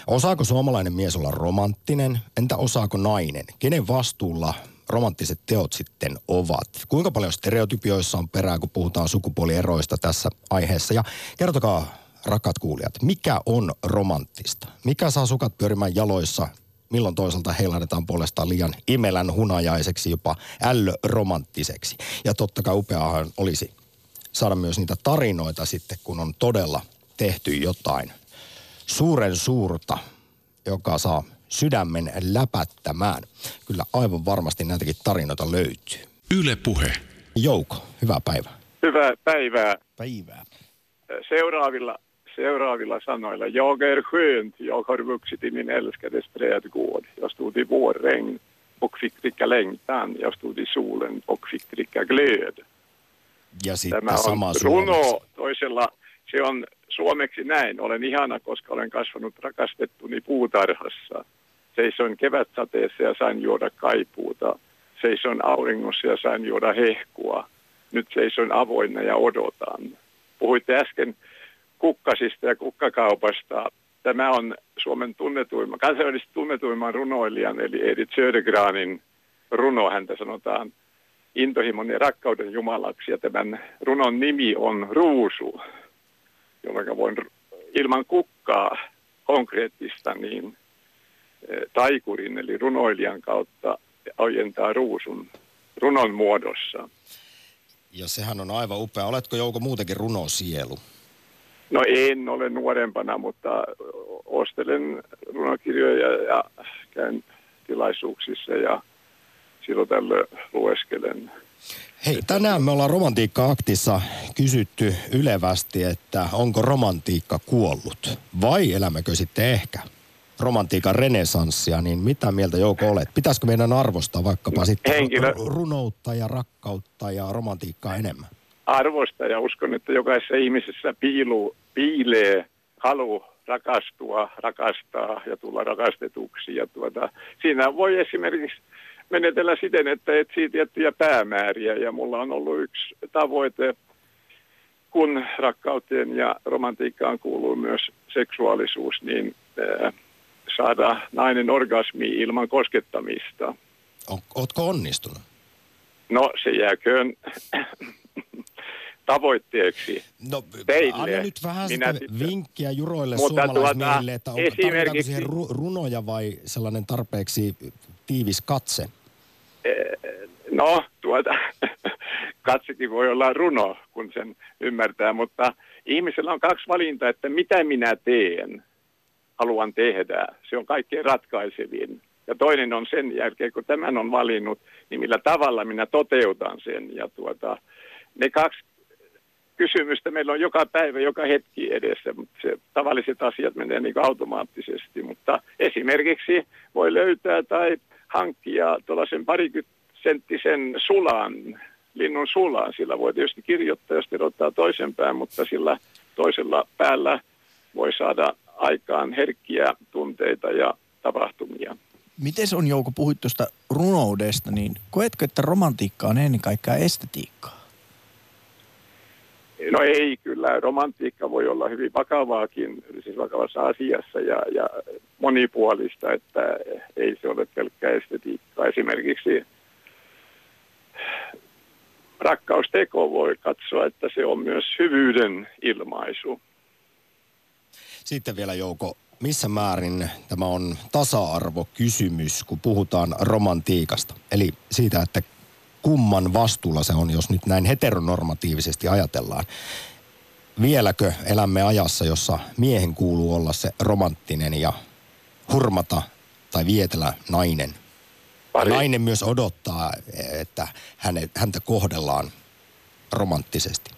Osaako suomalainen mies olla romanttinen? Entä osaako nainen? Kenen vastuulla romanttiset teot sitten ovat? Kuinka paljon stereotypioissa on perää, kun puhutaan sukupuolieroista tässä aiheessa? Ja kertokaa, rakat kuulijat, mikä on romanttista? Mikä saa sukat pyörimään jaloissa? Milloin toisaalta heilahdetaan puolestaan liian imelän hunajaiseksi, jopa ällöromanttiseksi? Ja totta kai upeahan olisi saada myös niitä tarinoita sitten, kun on todella tehty jotain suuren suurta, joka saa sydämen läpättämään. Kyllä aivan varmasti näitäkin tarinoita löytyy. Yle Puhe. Jouko, hyvää päivää. Hyvää päivää. Päivää. Seuraavilla, seuraavilla sanoilla. Jag är skönt, jag har vuxit i min älskades trädgård. Jag stod i vårregn och fick dricka längtan. Jag stod i solen och fick dricka glöd. Ja sitten Tämä on sama runo suomeksi. toisella. Se on suomeksi näin. Olen ihana, koska olen kasvanut rakastettuni puutarhassa. Seisoin kevätsateessa ja sain juoda kaipuuta. Seisoin auringossa ja sain juoda hehkua. Nyt seisoin avoinna ja odotan. Puhuitte äsken kukkasista ja kukkakaupasta. Tämä on Suomen tunnetuimman, kansainvälisesti tunnetuimman runoilijan eli Edith Södergranin runo. Häntä sanotaan intohimon ja rakkauden jumalaksi ja tämän runon nimi on Ruusu, jolloin voin ilman kukkaa konkreettista niin taikurin eli runoilijan kautta ojentaa ruusun runon muodossa. Ja sehän on aivan upea. Oletko Jouko muutenkin runosielu? No en ole nuorempana, mutta ostelen runokirjoja ja käyn tilaisuuksissa ja silloin tällöin lueskelen. Hei, tänään me ollaan Romantiikka-aktissa kysytty ylevästi, että onko romantiikka kuollut vai elämmekö sitten ehkä romantiikan renesanssia, niin mitä mieltä Jouko olet? Pitäisikö meidän arvostaa vaikkapa sitten Henkilö- ru- runoutta ja rakkautta ja romantiikkaa enemmän? arvosta ja uskon, että jokaisessa ihmisessä piiluu, piilee halu rakastua, rakastaa ja tulla rakastetuksi. Ja tuota, siinä voi esimerkiksi menetellä siten, että etsii tiettyjä päämääriä ja mulla on ollut yksi tavoite, kun rakkauteen ja romantiikkaan kuuluu myös seksuaalisuus, niin saada nainen orgasmi ilman koskettamista. On, ootko onnistunut? No se jääköön tavoitteeksi No, teille. anna nyt vähän Minä sitä sitten- vinkkiä juroille Mutta suomalaismiehille, että tuota, onko, tarvitaanko esimerkiksi- siihen ru- runoja vai sellainen tarpeeksi tiivis katse? No, tuota, katsekin voi olla runo, kun sen ymmärtää, mutta ihmisellä on kaksi valintaa, että mitä minä teen, haluan tehdä. Se on kaikkein ratkaisevin. Ja toinen on sen jälkeen, kun tämän on valinnut, niin millä tavalla minä toteutan sen. Ja tuota, ne kaksi kysymystä meillä on joka päivä, joka hetki edessä, mutta se tavalliset asiat menee niin automaattisesti. Mutta esimerkiksi voi löytää tai hankkia tuollaisen parikytsenttisen sulan, linnun sulan. Sillä voi tietysti kirjoittaa, jos toisen pään, mutta sillä toisella päällä voi saada aikaan herkkiä tunteita ja tapahtumia. Miten on Jouko, puhuit tuosta runoudesta, niin koetko, että romantiikka on ennen kaikkea estetiikkaa? No ei, kyllä romantiikka voi olla hyvin vakavaakin, siis vakavassa asiassa ja, ja monipuolista, että ei se ole pelkkää estetiikkaa. Esimerkiksi rakkausteko voi katsoa, että se on myös hyvyyden ilmaisu. Sitten vielä Jouko, missä määrin tämä on tasa-arvokysymys, kun puhutaan romantiikasta? Eli siitä, että kumman vastuulla se on, jos nyt näin heteronormatiivisesti ajatellaan. Vieläkö elämme ajassa, jossa miehen kuuluu olla se romanttinen ja hurmata tai vietellä nainen? Ja nainen myös odottaa, että hänet, häntä kohdellaan romanttisesti.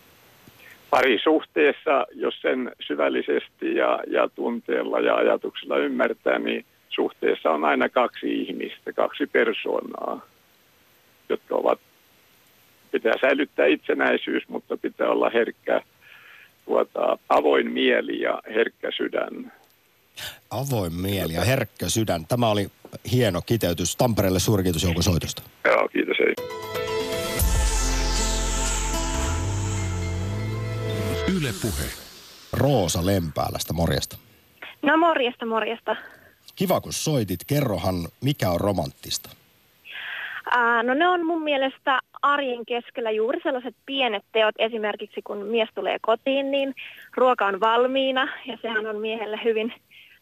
Parisuhteessa, jos sen syvällisesti ja, ja tunteella ja ajatuksella ymmärtää, niin suhteessa on aina kaksi ihmistä, kaksi persoonaa, jotka ovat, pitää säilyttää itsenäisyys, mutta pitää olla herkkä, tuota, avoin mieli ja herkkä sydän. Avoin mieli ja herkkä sydän. Tämä oli hieno kiteytys. Tampereelle suuri kiitos Jouko Soitosta. Joo, kiitos. Hei. Yle Puhe. Roosa Lempäälästä, morjesta. No morjesta, morjesta. Kiva kun soitit. Kerrohan, mikä on romanttista? Ää, no ne on mun mielestä arjen keskellä juuri sellaiset pienet teot. Esimerkiksi kun mies tulee kotiin, niin ruoka on valmiina ja sehän on miehelle hyvin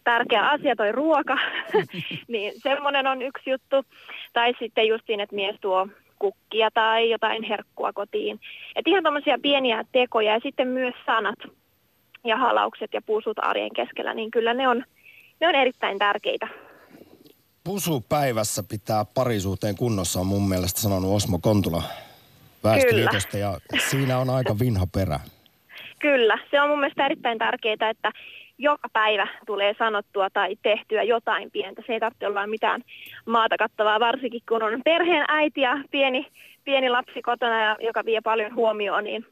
tärkeä asia toi ruoka. niin semmoinen on yksi juttu. Tai sitten just siinä, että mies tuo kukkia tai jotain herkkua kotiin. Et ihan tämmöisiä pieniä tekoja ja sitten myös sanat ja halaukset ja puusut arjen keskellä, niin kyllä ne on, ne on erittäin tärkeitä. Pusu päivässä pitää parisuuteen kunnossa on mun mielestä sanonut Osmo Kontula Väestöliitosta ja siinä on aika vinha perä. Kyllä, se on mun mielestä erittäin tärkeää, että joka päivä tulee sanottua tai tehtyä jotain pientä. Se ei tarvitse olla mitään maata kattavaa, varsinkin kun on perheen äiti ja pieni, pieni lapsi kotona, ja, joka vie paljon huomioon, niin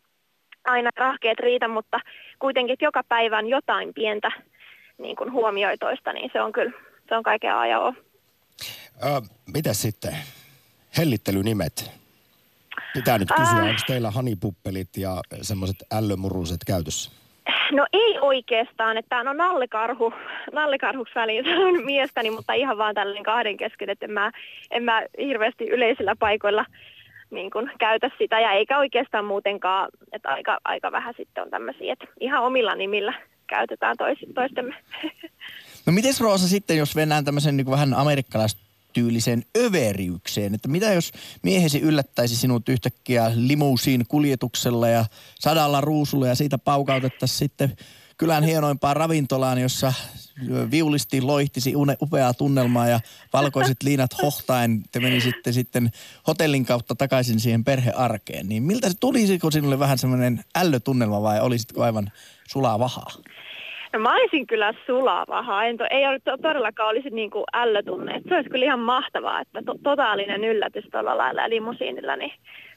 aina rahkeet riitä, mutta kuitenkin että joka päivän jotain pientä niin kuin huomioitoista, niin se on kyllä, se on kaiken A ja O. Ö, mitä sitten? Hellittelynimet. Pitää nyt kysyä, äh. onko teillä hanipuppelit ja semmoiset ällömuruset käytössä? No ei oikeastaan, että no nallikarhu, nallikarhuksi väliin sanon miestäni, mutta ihan vaan tällainen kahden kesken, että en mä, en mä hirveästi yleisillä paikoilla niin kuin käytä sitä ja eikä oikeastaan muutenkaan, että aika, aika vähän sitten on tämmöisiä, että ihan omilla nimillä käytetään tois, toistemme. No miten Roosa sitten, jos mennään tämmöisen niin vähän amerikkalaista tyyliseen överiukseen. Että mitä jos miehesi yllättäisi sinut yhtäkkiä limuusiin kuljetuksella ja sadalla ruusulla ja siitä paukautettaisiin sitten kylän hienoimpaan ravintolaan, jossa viulisti loihtisi upeaa tunnelmaa ja valkoiset liinat hohtaen te menisitte sitten hotellin kautta takaisin siihen perhearkeen. Niin miltä se tulisiko sinulle vähän semmoinen ällötunnelma vai olisitko aivan sulaa vahaa? No mä olisin kyllä sulava. En to, ei ole to, todellakaan olisi niin kuin ällötunne. Se olisi kyllä ihan mahtavaa, että to, totaalinen yllätys tuolla lailla limusiinilla, niin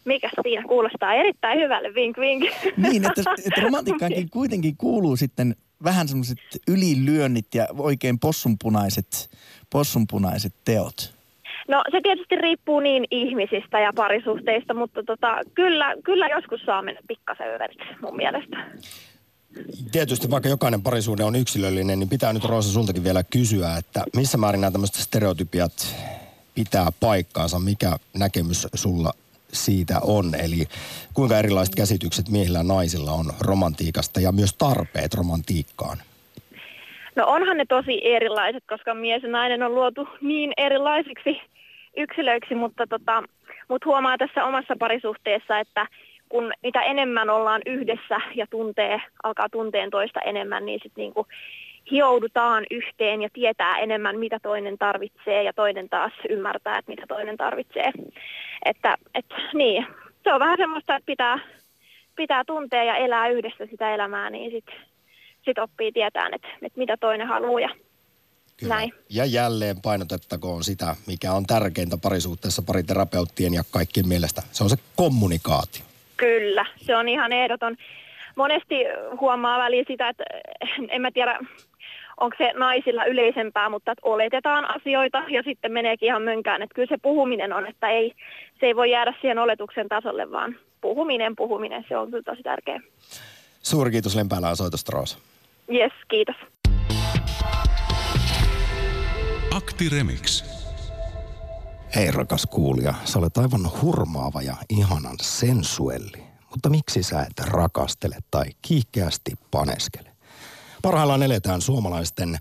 mikä siinä kuulostaa erittäin hyvälle, vink vink. Niin, että, että romantiikkaankin kuitenkin kuuluu sitten vähän semmoiset ylilyönnit ja oikein possunpunaiset, possunpunaiset teot. No se tietysti riippuu niin ihmisistä ja parisuhteista, mutta tota, kyllä, kyllä joskus saa mennä pikkasen överiksi mun mielestä. Tietysti vaikka jokainen parisuhde on yksilöllinen, niin pitää nyt Roosa sultakin vielä kysyä, että missä määrin nämä tämmöiset stereotypiat pitää paikkaansa, mikä näkemys sulla siitä on, eli kuinka erilaiset käsitykset miehillä ja naisilla on romantiikasta ja myös tarpeet romantiikkaan? No onhan ne tosi erilaiset, koska mies ja nainen on luotu niin erilaisiksi yksilöiksi, mutta, tota, mutta huomaa tässä omassa parisuhteessa, että kun mitä enemmän ollaan yhdessä ja tuntee, alkaa tunteen toista enemmän, niin sitten niinku hioudutaan yhteen ja tietää enemmän, mitä toinen tarvitsee ja toinen taas ymmärtää, että mitä toinen tarvitsee. Että, et, niin, se on vähän semmoista, että pitää, pitää tuntea ja elää yhdessä sitä elämää, niin sitten sit oppii tietään, että, että mitä toinen haluaa ja Kyllä. Näin. Ja jälleen painotettakoon sitä, mikä on tärkeintä parisuhteessa pariterapeuttien ja kaikkien mielestä. Se on se kommunikaatio. Kyllä, se on ihan ehdoton. Monesti huomaa väliin sitä, että en mä tiedä, onko se naisilla yleisempää, mutta että oletetaan asioita ja sitten meneekin ihan mönkään. Että kyllä se puhuminen on, että ei, se ei voi jäädä siihen oletuksen tasolle, vaan puhuminen, puhuminen, se on kyllä tosi tärkeä. Suuri kiitos Lempäälään soitosta, Roosa. Yes, kiitos. Akti Remix. Hei rakas kuulija, sä olet aivan hurmaava ja ihanan sensuelli. Mutta miksi sä et rakastele tai kiihkeästi paneskele? Parhaillaan eletään suomalaisten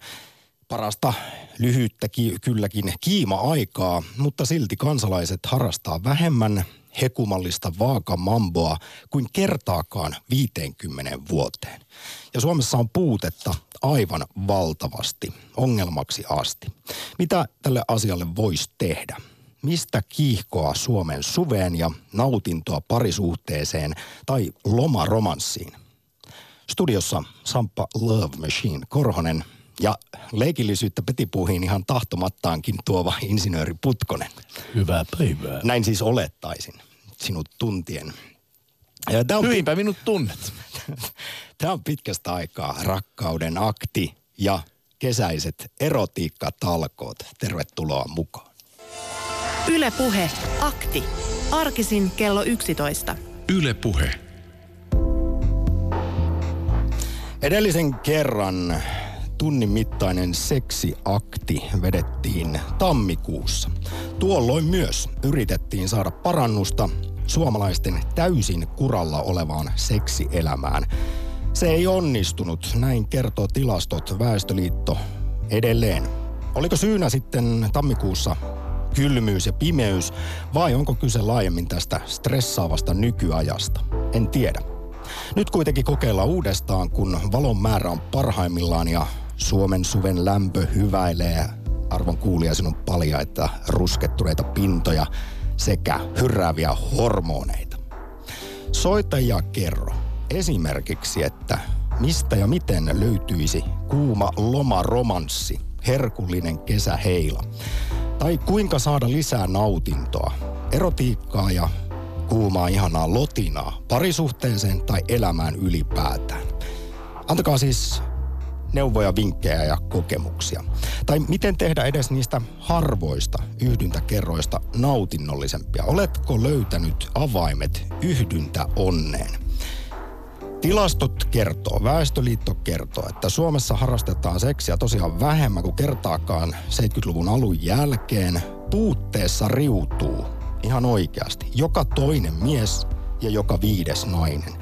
parasta lyhyttä ki- kylläkin kiima-aikaa, mutta silti kansalaiset harrastaa vähemmän hekumallista vaakamamboa kuin kertaakaan 50 vuoteen. Ja Suomessa on puutetta aivan valtavasti, ongelmaksi asti. Mitä tälle asialle voisi tehdä? Mistä kiihkoa Suomen suveen ja nautintoa parisuhteeseen tai lomaromanssiin. Studiossa Samppa Love Machine Korhonen ja leikillisyyttä petipuhiin ihan tahtomattaankin tuova insinööri Putkonen. Hyvää päivää. Näin siis olettaisin sinut tuntien. Ja tämä on Hyvinpä minut tunnet. Tämä on pitkästä aikaa rakkauden akti ja kesäiset erotiikkatalkoot. Tervetuloa mukaan. Ylepuhe akti. Arkisin kello 11. Ylepuhe. Edellisen kerran tunnin mittainen seksiakti vedettiin tammikuussa. Tuolloin myös yritettiin saada parannusta suomalaisten täysin kuralla olevaan seksielämään. Se ei onnistunut, näin kertoo tilastot Väestöliitto edelleen. Oliko syynä sitten tammikuussa kylmyys ja pimeys vai onko kyse laajemmin tästä stressaavasta nykyajasta? En tiedä. Nyt kuitenkin kokeillaan uudestaan, kun valon määrä on parhaimmillaan ja Suomen suven lämpö hyväilee. Arvon kuulija sinun palja, että ruskettuneita pintoja sekä hyrääviä hormoneita. Soita ja kerro esimerkiksi, että mistä ja miten löytyisi kuuma lomaromanssi, herkullinen kesäheila. Tai kuinka saada lisää nautintoa, erotiikkaa ja kuumaa ihanaa lotinaa parisuhteeseen tai elämään ylipäätään. Antakaa siis neuvoja, vinkkejä ja kokemuksia. Tai miten tehdä edes niistä harvoista yhdyntäkerroista nautinnollisempia. Oletko löytänyt avaimet yhdyntä onneen? Tilastot kertoo, Väestöliitto kertoo, että Suomessa harrastetaan seksiä tosiaan vähemmän kuin kertaakaan 70-luvun alun jälkeen. Puutteessa riutuu ihan oikeasti joka toinen mies ja joka viides nainen.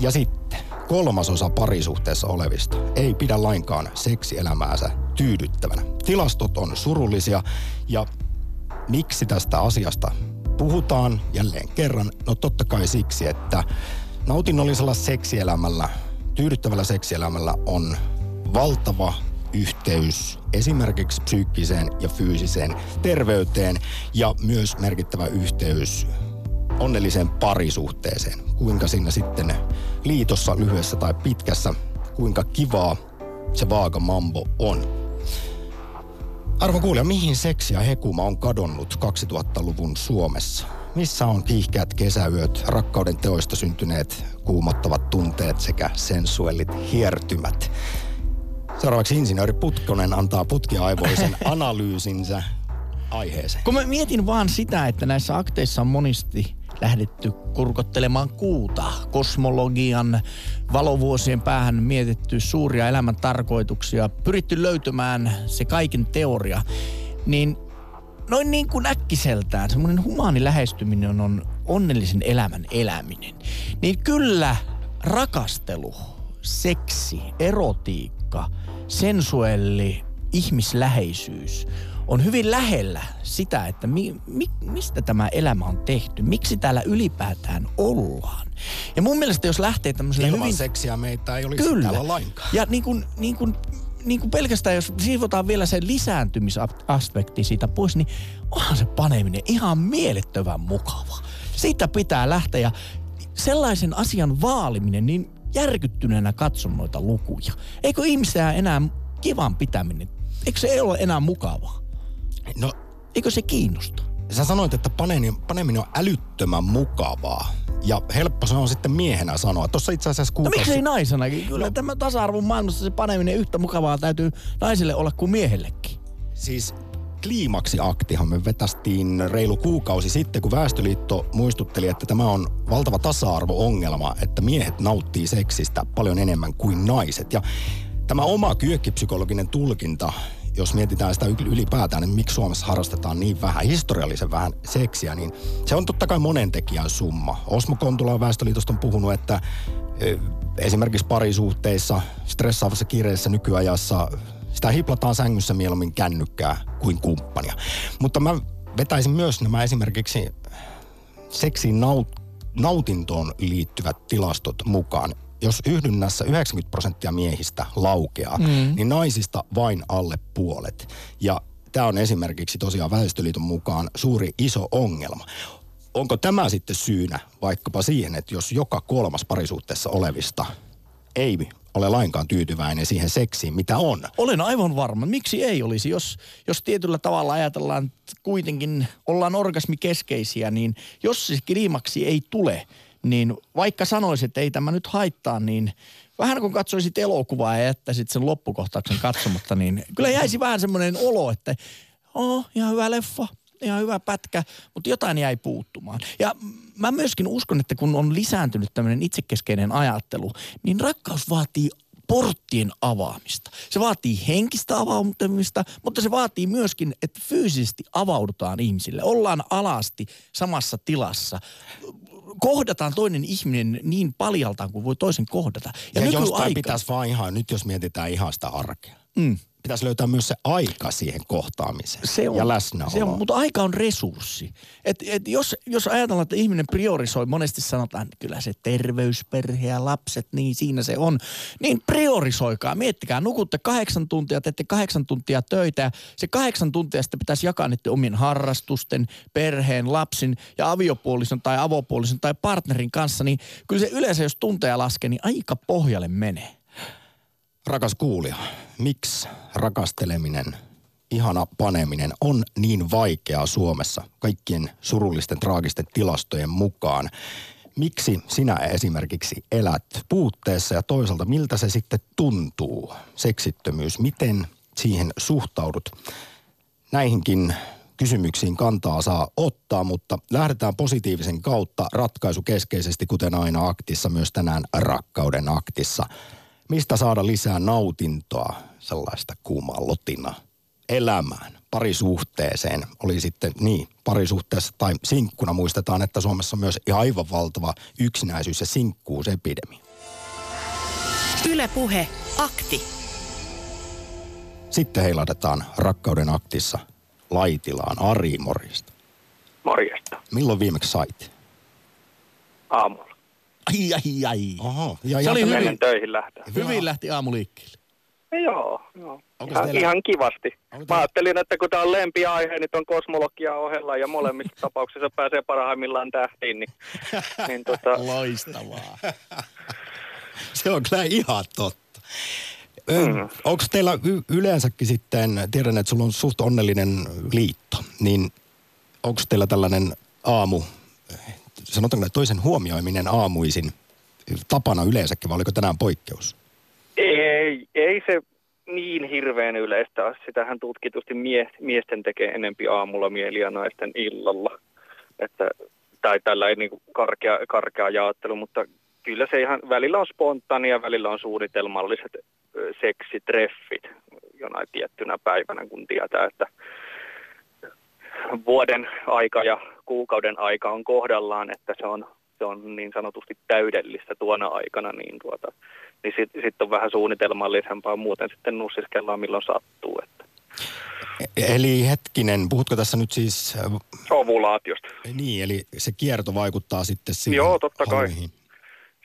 Ja sitten kolmasosa parisuhteessa olevista ei pidä lainkaan seksielämäänsä tyydyttävänä. Tilastot on surullisia ja miksi tästä asiasta puhutaan jälleen kerran? No totta kai siksi, että nautinnollisella seksielämällä, tyydyttävällä seksielämällä on valtava yhteys esimerkiksi psyykkiseen ja fyysiseen terveyteen ja myös merkittävä yhteys onnelliseen parisuhteeseen. Kuinka siinä sitten liitossa lyhyessä tai pitkässä, kuinka kivaa se vaaka mambo on. Arvo kuulija, mihin seksi ja hekuma on kadonnut 2000-luvun Suomessa? Missä on kiihkeät kesäyöt, rakkauden teoista syntyneet kuumottavat tunteet sekä sensuellit hiertymät? Seuraavaksi insinööri Putkonen antaa putkiaivoisen analyysinsä aiheeseen. Kun mä mietin vaan sitä, että näissä akteissa on monesti lähdetty kurkottelemaan kuuta, kosmologian valovuosien päähän mietitty suuria elämän tarkoituksia, pyritty löytämään se kaiken teoria, niin noin niin kuin äkkiseltään semmoinen humaani lähestyminen on onnellisen elämän eläminen. Niin kyllä rakastelu, seksi, erotiikka, sensuelli, ihmisläheisyys on hyvin lähellä sitä, että mi, mi, mistä tämä elämä on tehty, miksi täällä ylipäätään ollaan. Ja mun mielestä jos lähtee tämmöiselle Ilman hyvin... seksiä meitä ei olisi Kyllä. täällä lainkaan. Ja niin kuin, niin kuin, niin kuin pelkästään, jos siivotaan vielä se lisääntymisaspekti siitä pois, niin onhan se paneminen ihan mielettömän mukava. Siitä pitää lähteä ja sellaisen asian vaaliminen, niin järkyttyneenä katson noita lukuja. Eikö ihmistä enää kivan pitäminen, eikö se ei ole enää mukavaa? No, Eikö se kiinnosta? Sä sanoit, että paneminen, paneminen on älyttömän mukavaa. Ja helppo se on sitten miehenä sanoa. Tuossa itse asiassa No kuukausi... miksei naisenakin? Kyllä no. tämä tasa-arvon maailmassa se paneminen yhtä mukavaa täytyy naiselle olla kuin miehellekin. Siis kliimaksiaktihan me vetästiin reilu kuukausi sitten, kun Väestöliitto muistutteli, että tämä on valtava tasa-arvo-ongelma, että miehet nauttii seksistä paljon enemmän kuin naiset. Ja tämä oma kyökkipsykologinen tulkinta, jos mietitään sitä ylipäätään, niin miksi Suomessa harrastetaan niin vähän, historiallisen vähän seksiä, niin se on totta kai monen tekijän summa. Osmo Kontula Väestöliitosta on puhunut, että esimerkiksi parisuhteissa, stressaavassa kiireellisessä nykyajassa sitä hiplataan sängyssä mieluummin kännykkää kuin kumppania. Mutta mä vetäisin myös nämä esimerkiksi seksin naut- nautintoon liittyvät tilastot mukaan. Jos yhdynnässä 90 prosenttia miehistä laukeaa, Mm. niin naisista vain alle puolet. Ja tämä on esimerkiksi tosiaan Väestöliiton mukaan suuri iso ongelma. Onko tämä sitten syynä vaikkapa siihen, että jos joka kolmas parisuhteessa olevista ei ole lainkaan tyytyväinen siihen seksiin, mitä on? Olen aivan varma. Miksi ei olisi? Jos, jos tietyllä tavalla ajatellaan, että kuitenkin ollaan orgasmikeskeisiä, niin jos se kliimaksi ei tule, niin vaikka sanoisit, että ei tämä nyt haittaa, niin vähän kun katsoisit elokuvaa ja jättäisit sen loppukohtauksen katsomatta, niin kyllä jäisi vähän semmoinen olo, että oh, ihan hyvä leffa, ihan hyvä pätkä, mutta jotain jäi puuttumaan. Ja mä myöskin uskon, että kun on lisääntynyt tämmöinen itsekeskeinen ajattelu, niin rakkaus vaatii porttien avaamista. Se vaatii henkistä avautumista, mutta se vaatii myöskin, että fyysisesti avaudutaan ihmisille. Ollaan alasti samassa tilassa kohdataan toinen ihminen niin paljaltaan kuin voi toisen kohdata. Ja, ja jostain pitäisi vaan ihan, nyt jos mietitään ihan sitä arkea. Mm pitäisi löytää myös se aika siihen kohtaamiseen se on, ja läsnäoloon. Se on, mutta aika on resurssi. Et, et jos, jos ajatellaan, että ihminen priorisoi, monesti sanotaan, että kyllä se terveysperhe ja lapset, niin siinä se on. Niin priorisoikaa, miettikää, nukutte kahdeksan tuntia, teette kahdeksan tuntia töitä ja se kahdeksan tuntia sitten pitäisi jakaa niiden omien harrastusten, perheen, lapsin ja aviopuolison tai avopuolison tai partnerin kanssa, niin kyllä se yleensä, jos tunteja laskee, niin aika pohjalle menee. Rakas kuulija, miksi rakasteleminen, ihana paneminen on niin vaikeaa Suomessa kaikkien surullisten traagisten tilastojen mukaan? Miksi sinä esimerkiksi elät puutteessa ja toisaalta miltä se sitten tuntuu, seksittömyys, miten siihen suhtaudut? Näihinkin kysymyksiin kantaa saa ottaa, mutta lähdetään positiivisen kautta ratkaisu keskeisesti, kuten aina aktissa, myös tänään rakkauden aktissa – mistä saada lisää nautintoa, sellaista kuumaa lotina elämään, parisuhteeseen. Oli sitten niin, parisuhteessa tai sinkkuna muistetaan, että Suomessa on myös aivan valtava yksinäisyys ja sinkkuusepidemia. Ylepuhe akti. Sitten heilahdetaan rakkauden aktissa Laitilaan Ari Morjesta. Morjesta. Milloin viimeksi sait? Aamulla. Ai, ai, ai. Oho. Ja, se oli hyvin, töihin lähtö. Hyvin lähti aamu liikkeelle. Joo, joo. Ihan, teillä... ihan kivasti. Onko Mä ajattelin, että kun tämä on lempiaihe, niin on kosmologia ohella ja molemmissa tapauksissa pääsee parhaimmillaan tähtiin. Niin, niin tota... Loistavaa. se on kyllä ihan totta. Mm. Onko teillä y- yleensäkin sitten, tiedän, että sulla on suht onnellinen liitto, niin onko teillä tällainen aamu sanotaanko toisen huomioiminen aamuisin tapana yleensäkin, vai oliko tänään poikkeus? Ei, ei se niin hirveän yleistä ole. Sitähän tutkitusti mie, miesten tekee enempi aamulla mieli ja naisten illalla. Että, tai tällä ei niin karkea, karkea jaottelu, mutta kyllä se ihan välillä on spontaania, välillä on suunnitelmalliset seksitreffit jonain tiettynä päivänä, kun tietää, että vuoden aika ja kuukauden aika on kohdallaan, että se on, se on niin sanotusti täydellistä tuona aikana, niin, tuota, niin sitten sit on vähän suunnitelmallisempaa, muuten sitten nussiskellaan milloin sattuu. Että. E-, eli hetkinen, puhutko tässä nyt siis... Äh, Ovulaatiosta. Niin, eli se kierto vaikuttaa sitten siihen Joo, totta kai.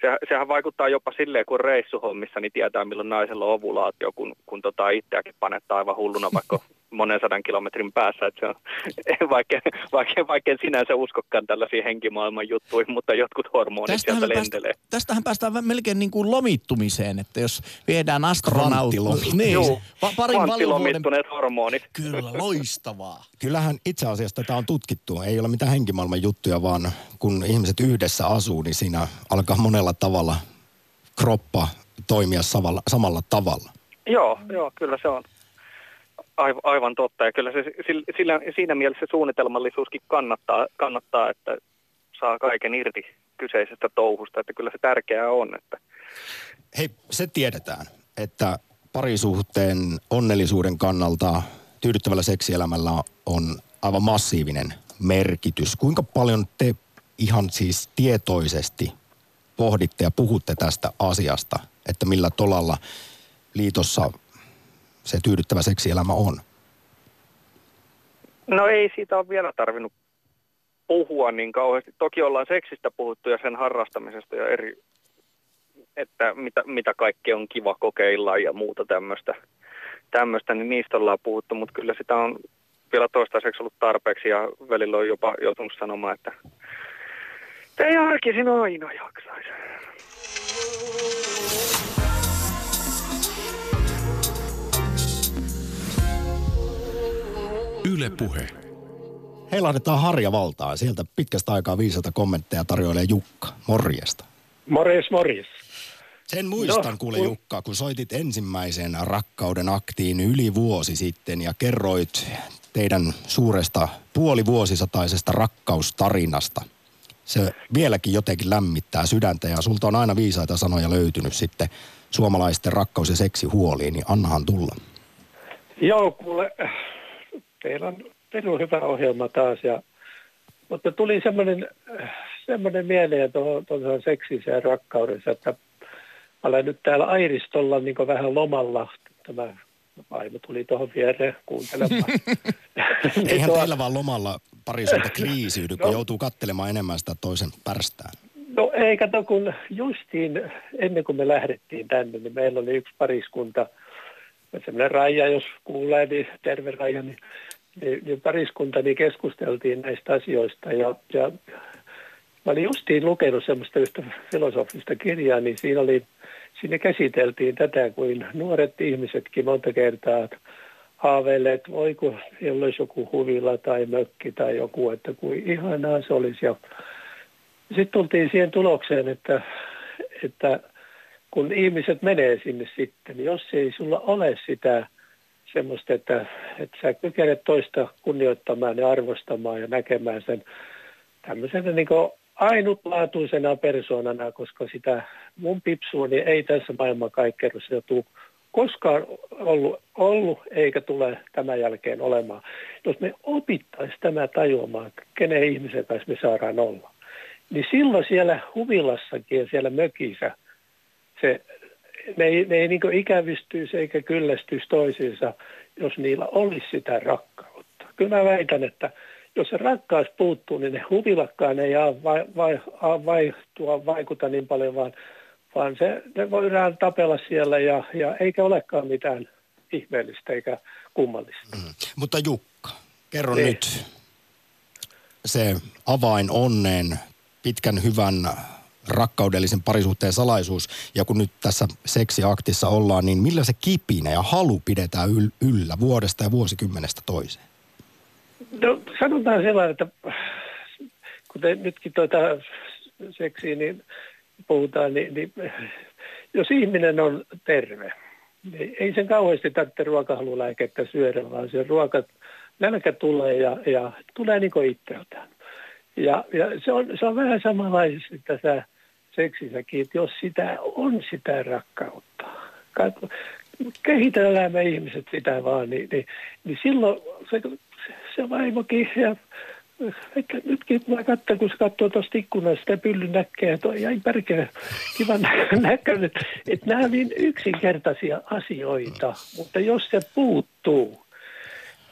Se, sehän vaikuttaa jopa silleen, kun reissuhommissa, niin tietää milloin naisella on ovulaatio, kun, kun tota itseäkin panettaa aivan hulluna vaikka monen sadan kilometrin päässä, että se on, vaikka, vaikka, vaikka en sinänsä uskokaan tällaisiin henkimaailman juttuihin, mutta jotkut hormonit tästähän sieltä lentelee. Päästä, tästähän päästään melkein niin kuin lomittumiseen, että jos viedään astronautti. Niin, Joo, parin kvanttilomittuneet hormonit. Kyllä, loistavaa. Kyllähän itse asiassa tätä on tutkittu. Ei ole mitään henkimaailman juttuja, vaan kun ihmiset yhdessä asuu, niin siinä alkaa monella tavalla kroppa toimia samalla, samalla tavalla. Joo, joo, kyllä se on aivan totta. Ja kyllä se sillä, siinä mielessä suunnitelmallisuuskin kannattaa, kannattaa, että saa kaiken irti kyseisestä touhusta, että kyllä se tärkeää on. Että... Hei, se tiedetään, että parisuhteen onnellisuuden kannalta tyydyttävällä seksielämällä on aivan massiivinen merkitys. Kuinka paljon te ihan siis tietoisesti pohditte ja puhutte tästä asiasta, että millä tolalla liitossa se tyydyttävä seksielämä on? No ei siitä ole vielä tarvinnut puhua niin kauheasti. Toki ollaan seksistä puhuttu ja sen harrastamisesta ja eri, että mitä, mitä kaikkea on kiva kokeilla ja muuta tämmöistä, tämmöistä, niin niistä ollaan puhuttu, mutta kyllä sitä on vielä toistaiseksi ollut tarpeeksi ja välillä on jopa joutunut sanomaan, että ei arkisin aina jaksaisi. Yle Puhe. Heilahdetaan Harjavaltaan. Sieltä pitkästä aikaa viiseltä kommentteja tarjoilee Jukka. Morjesta. Morjes, morjes. Sen muistan, no, kuule kun... Jukka, kun soitit ensimmäisen rakkauden aktiin yli vuosi sitten ja kerroit teidän suuresta puolivuosisataisesta rakkaustarinasta. se vieläkin jotenkin lämmittää sydäntä ja sulta on aina viisaita sanoja löytynyt sitten suomalaisten rakkaus- ja seksihuoliin, niin annahan tulla. Joo, kuule, teillä on perun hyvä ohjelma taas, ja, mutta tuli semmoinen, semmoinen mieleen tuohon, tuohon seksissä ja rakkaudessa, että mä olen nyt täällä Airistolla niin vähän lomalla, tämä vaimo tuli tuohon viereen kuuntelemaan. Eihän tuo... teillä vaan lomalla parisuutta kriisiydy, kun no, joutuu kattelemaan enemmän sitä toisen pärstään. No ei kato, kun justiin ennen kuin me lähdettiin tänne, niin meillä oli yksi pariskunta, semmoinen Raija, jos kuulee, niin terve Raija, niin, niin, niin pariskunta, niin keskusteltiin näistä asioista ja, ja mä olin justiin lukenut semmoista yhtä filosofista kirjaa, niin siinä oli, siinä käsiteltiin tätä, kuin nuoret ihmisetkin monta kertaa haaveille, että voiko, jolla olisi joku huvila tai mökki tai joku, että kuin ihanaa se olisi. Ja sitten tultiin siihen tulokseen, että, että kun ihmiset menee sinne sitten, niin jos ei sulla ole sitä semmoista, että, että sä kykenet toista kunnioittamaan ja arvostamaan ja näkemään sen tämmöisenä niin ainutlaatuisena persoonana, koska sitä mun pipsuuni ei tässä maailmankaikkeudessa tule koskaan ollut, ollut eikä tule tämän jälkeen olemaan. Jos me opittaisiin tämä tajuamaan, kenen ihmisen kanssa me saadaan olla, niin silloin siellä huvilassakin ja siellä mökissä se, ne ei, ne ei niin ikävystyisi eikä kyllästyisi toisiinsa, jos niillä olisi sitä rakkautta. Kyllä mä väitän, että jos se rakkaus puuttuu, niin ne huvilakkaan ei vai, vai, vai, vai, vaikuta niin paljon, vaan vaan se, ne voidaan tapella siellä ja, ja eikä olekaan mitään ihmeellistä eikä kummallista. Mm. Mutta Jukka, kerro niin. nyt se avain onneen, pitkän hyvän rakkaudellisen parisuhteen salaisuus. Ja kun nyt tässä seksiaktissa ollaan, niin millä se kipinä ja halu pidetään yllä vuodesta ja vuosikymmenestä toiseen? No sanotaan sellainen, että kuten nytkin tuota seksiä, niin puhutaan, niin, niin jos ihminen on terve, niin ei sen kauheasti tarvitse ruokahalulääkettä syödä, vaan se ruoka, nälkä tulee ja, ja tulee niin kuin itseltään. Ja, ja se, on, se on vähän samanlaisesti tässä seksissäkin, että jos sitä on sitä rakkautta, kehitellään me ihmiset sitä vaan, niin, niin, niin silloin se, se vaimokin ja että nytkin mä katson, kun se katsoo tuosta ikkunasta sitä pyllyn näkkeä, toi jäi pärkeä kivan näköinen, että nämä on niin yksinkertaisia asioita, mutta jos se puuttuu,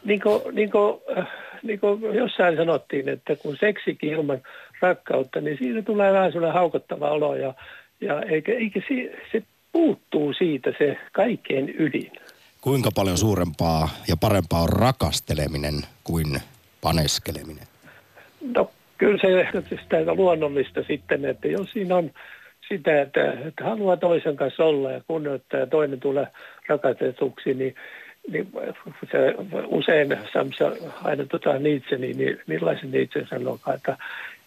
niin kuin, niin kuin, niin kuin jossain sanottiin, että kun seksikin ilman rakkautta, niin siinä tulee vähän sellainen haukottava olo ja, ja eikä, eikä se, se puuttuu siitä se kaikkein ydin. Kuinka paljon suurempaa ja parempaa on rakasteleminen kuin paneskeleminen? No kyllä se sitä luonnollista sitten, että jos siinä on sitä, että, että haluaa toisen kanssa olla ja kunnioittaa ja toinen tulee rakastetuksi, niin, niin se usein Samsa aina tota Nietzsche, niin, niin millaisen Nietzsche sanoo, että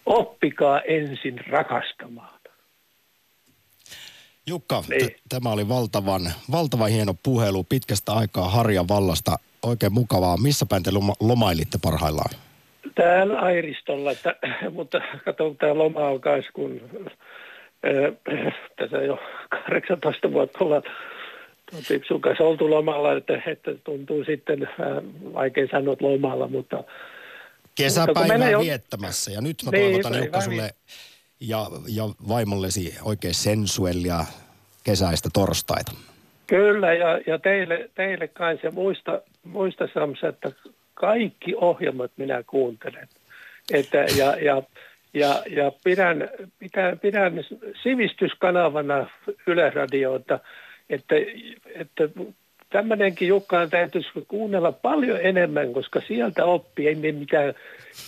oppikaa ensin rakastamaan. Jukka, niin. t- tämä oli valtavan, valtavan hieno puhelu pitkästä aikaa Harjan vallasta. Oikein mukavaa. Missä päin te lomailitte parhaillaan? Täällä Airistolla, että, mutta katson, tämä loma alkaisi, kun äh, tässä jo 18 vuotta ollaan Tipsun kanssa oltu lomalla, että, että tuntuu sitten äh, vaikea sanoa lomalla, mutta... Kesäpäivää jo... viettämässä ja nyt mä niin, toivotan Jukka sulle ja, ja vaimollesi oikein sensuellia kesäistä torstaita. Kyllä, ja, ja teille, teille kanssa. Ja muista, muista Samsa, että kaikki ohjelmat minä kuuntelen. Että, ja, ja, ja, ja pidän, pidän, pidän sivistyskanavana Yleisradiota, että, että tämmöinenkin Jukkaan täytyisi kuunnella paljon enemmän, koska sieltä oppii, ei me mitään,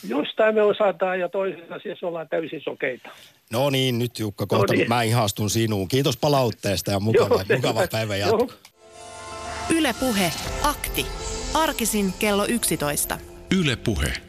jostain me osataan ja toisessa asiassa ollaan täysin sokeita. No niin, nyt Jukka, kohta no niin. mä ihastun sinuun. Kiitos palautteesta ja mukava, Joo, mukava päivä jatko. Yle Puhe, akti. Arkisin kello 11. Yle Puhe.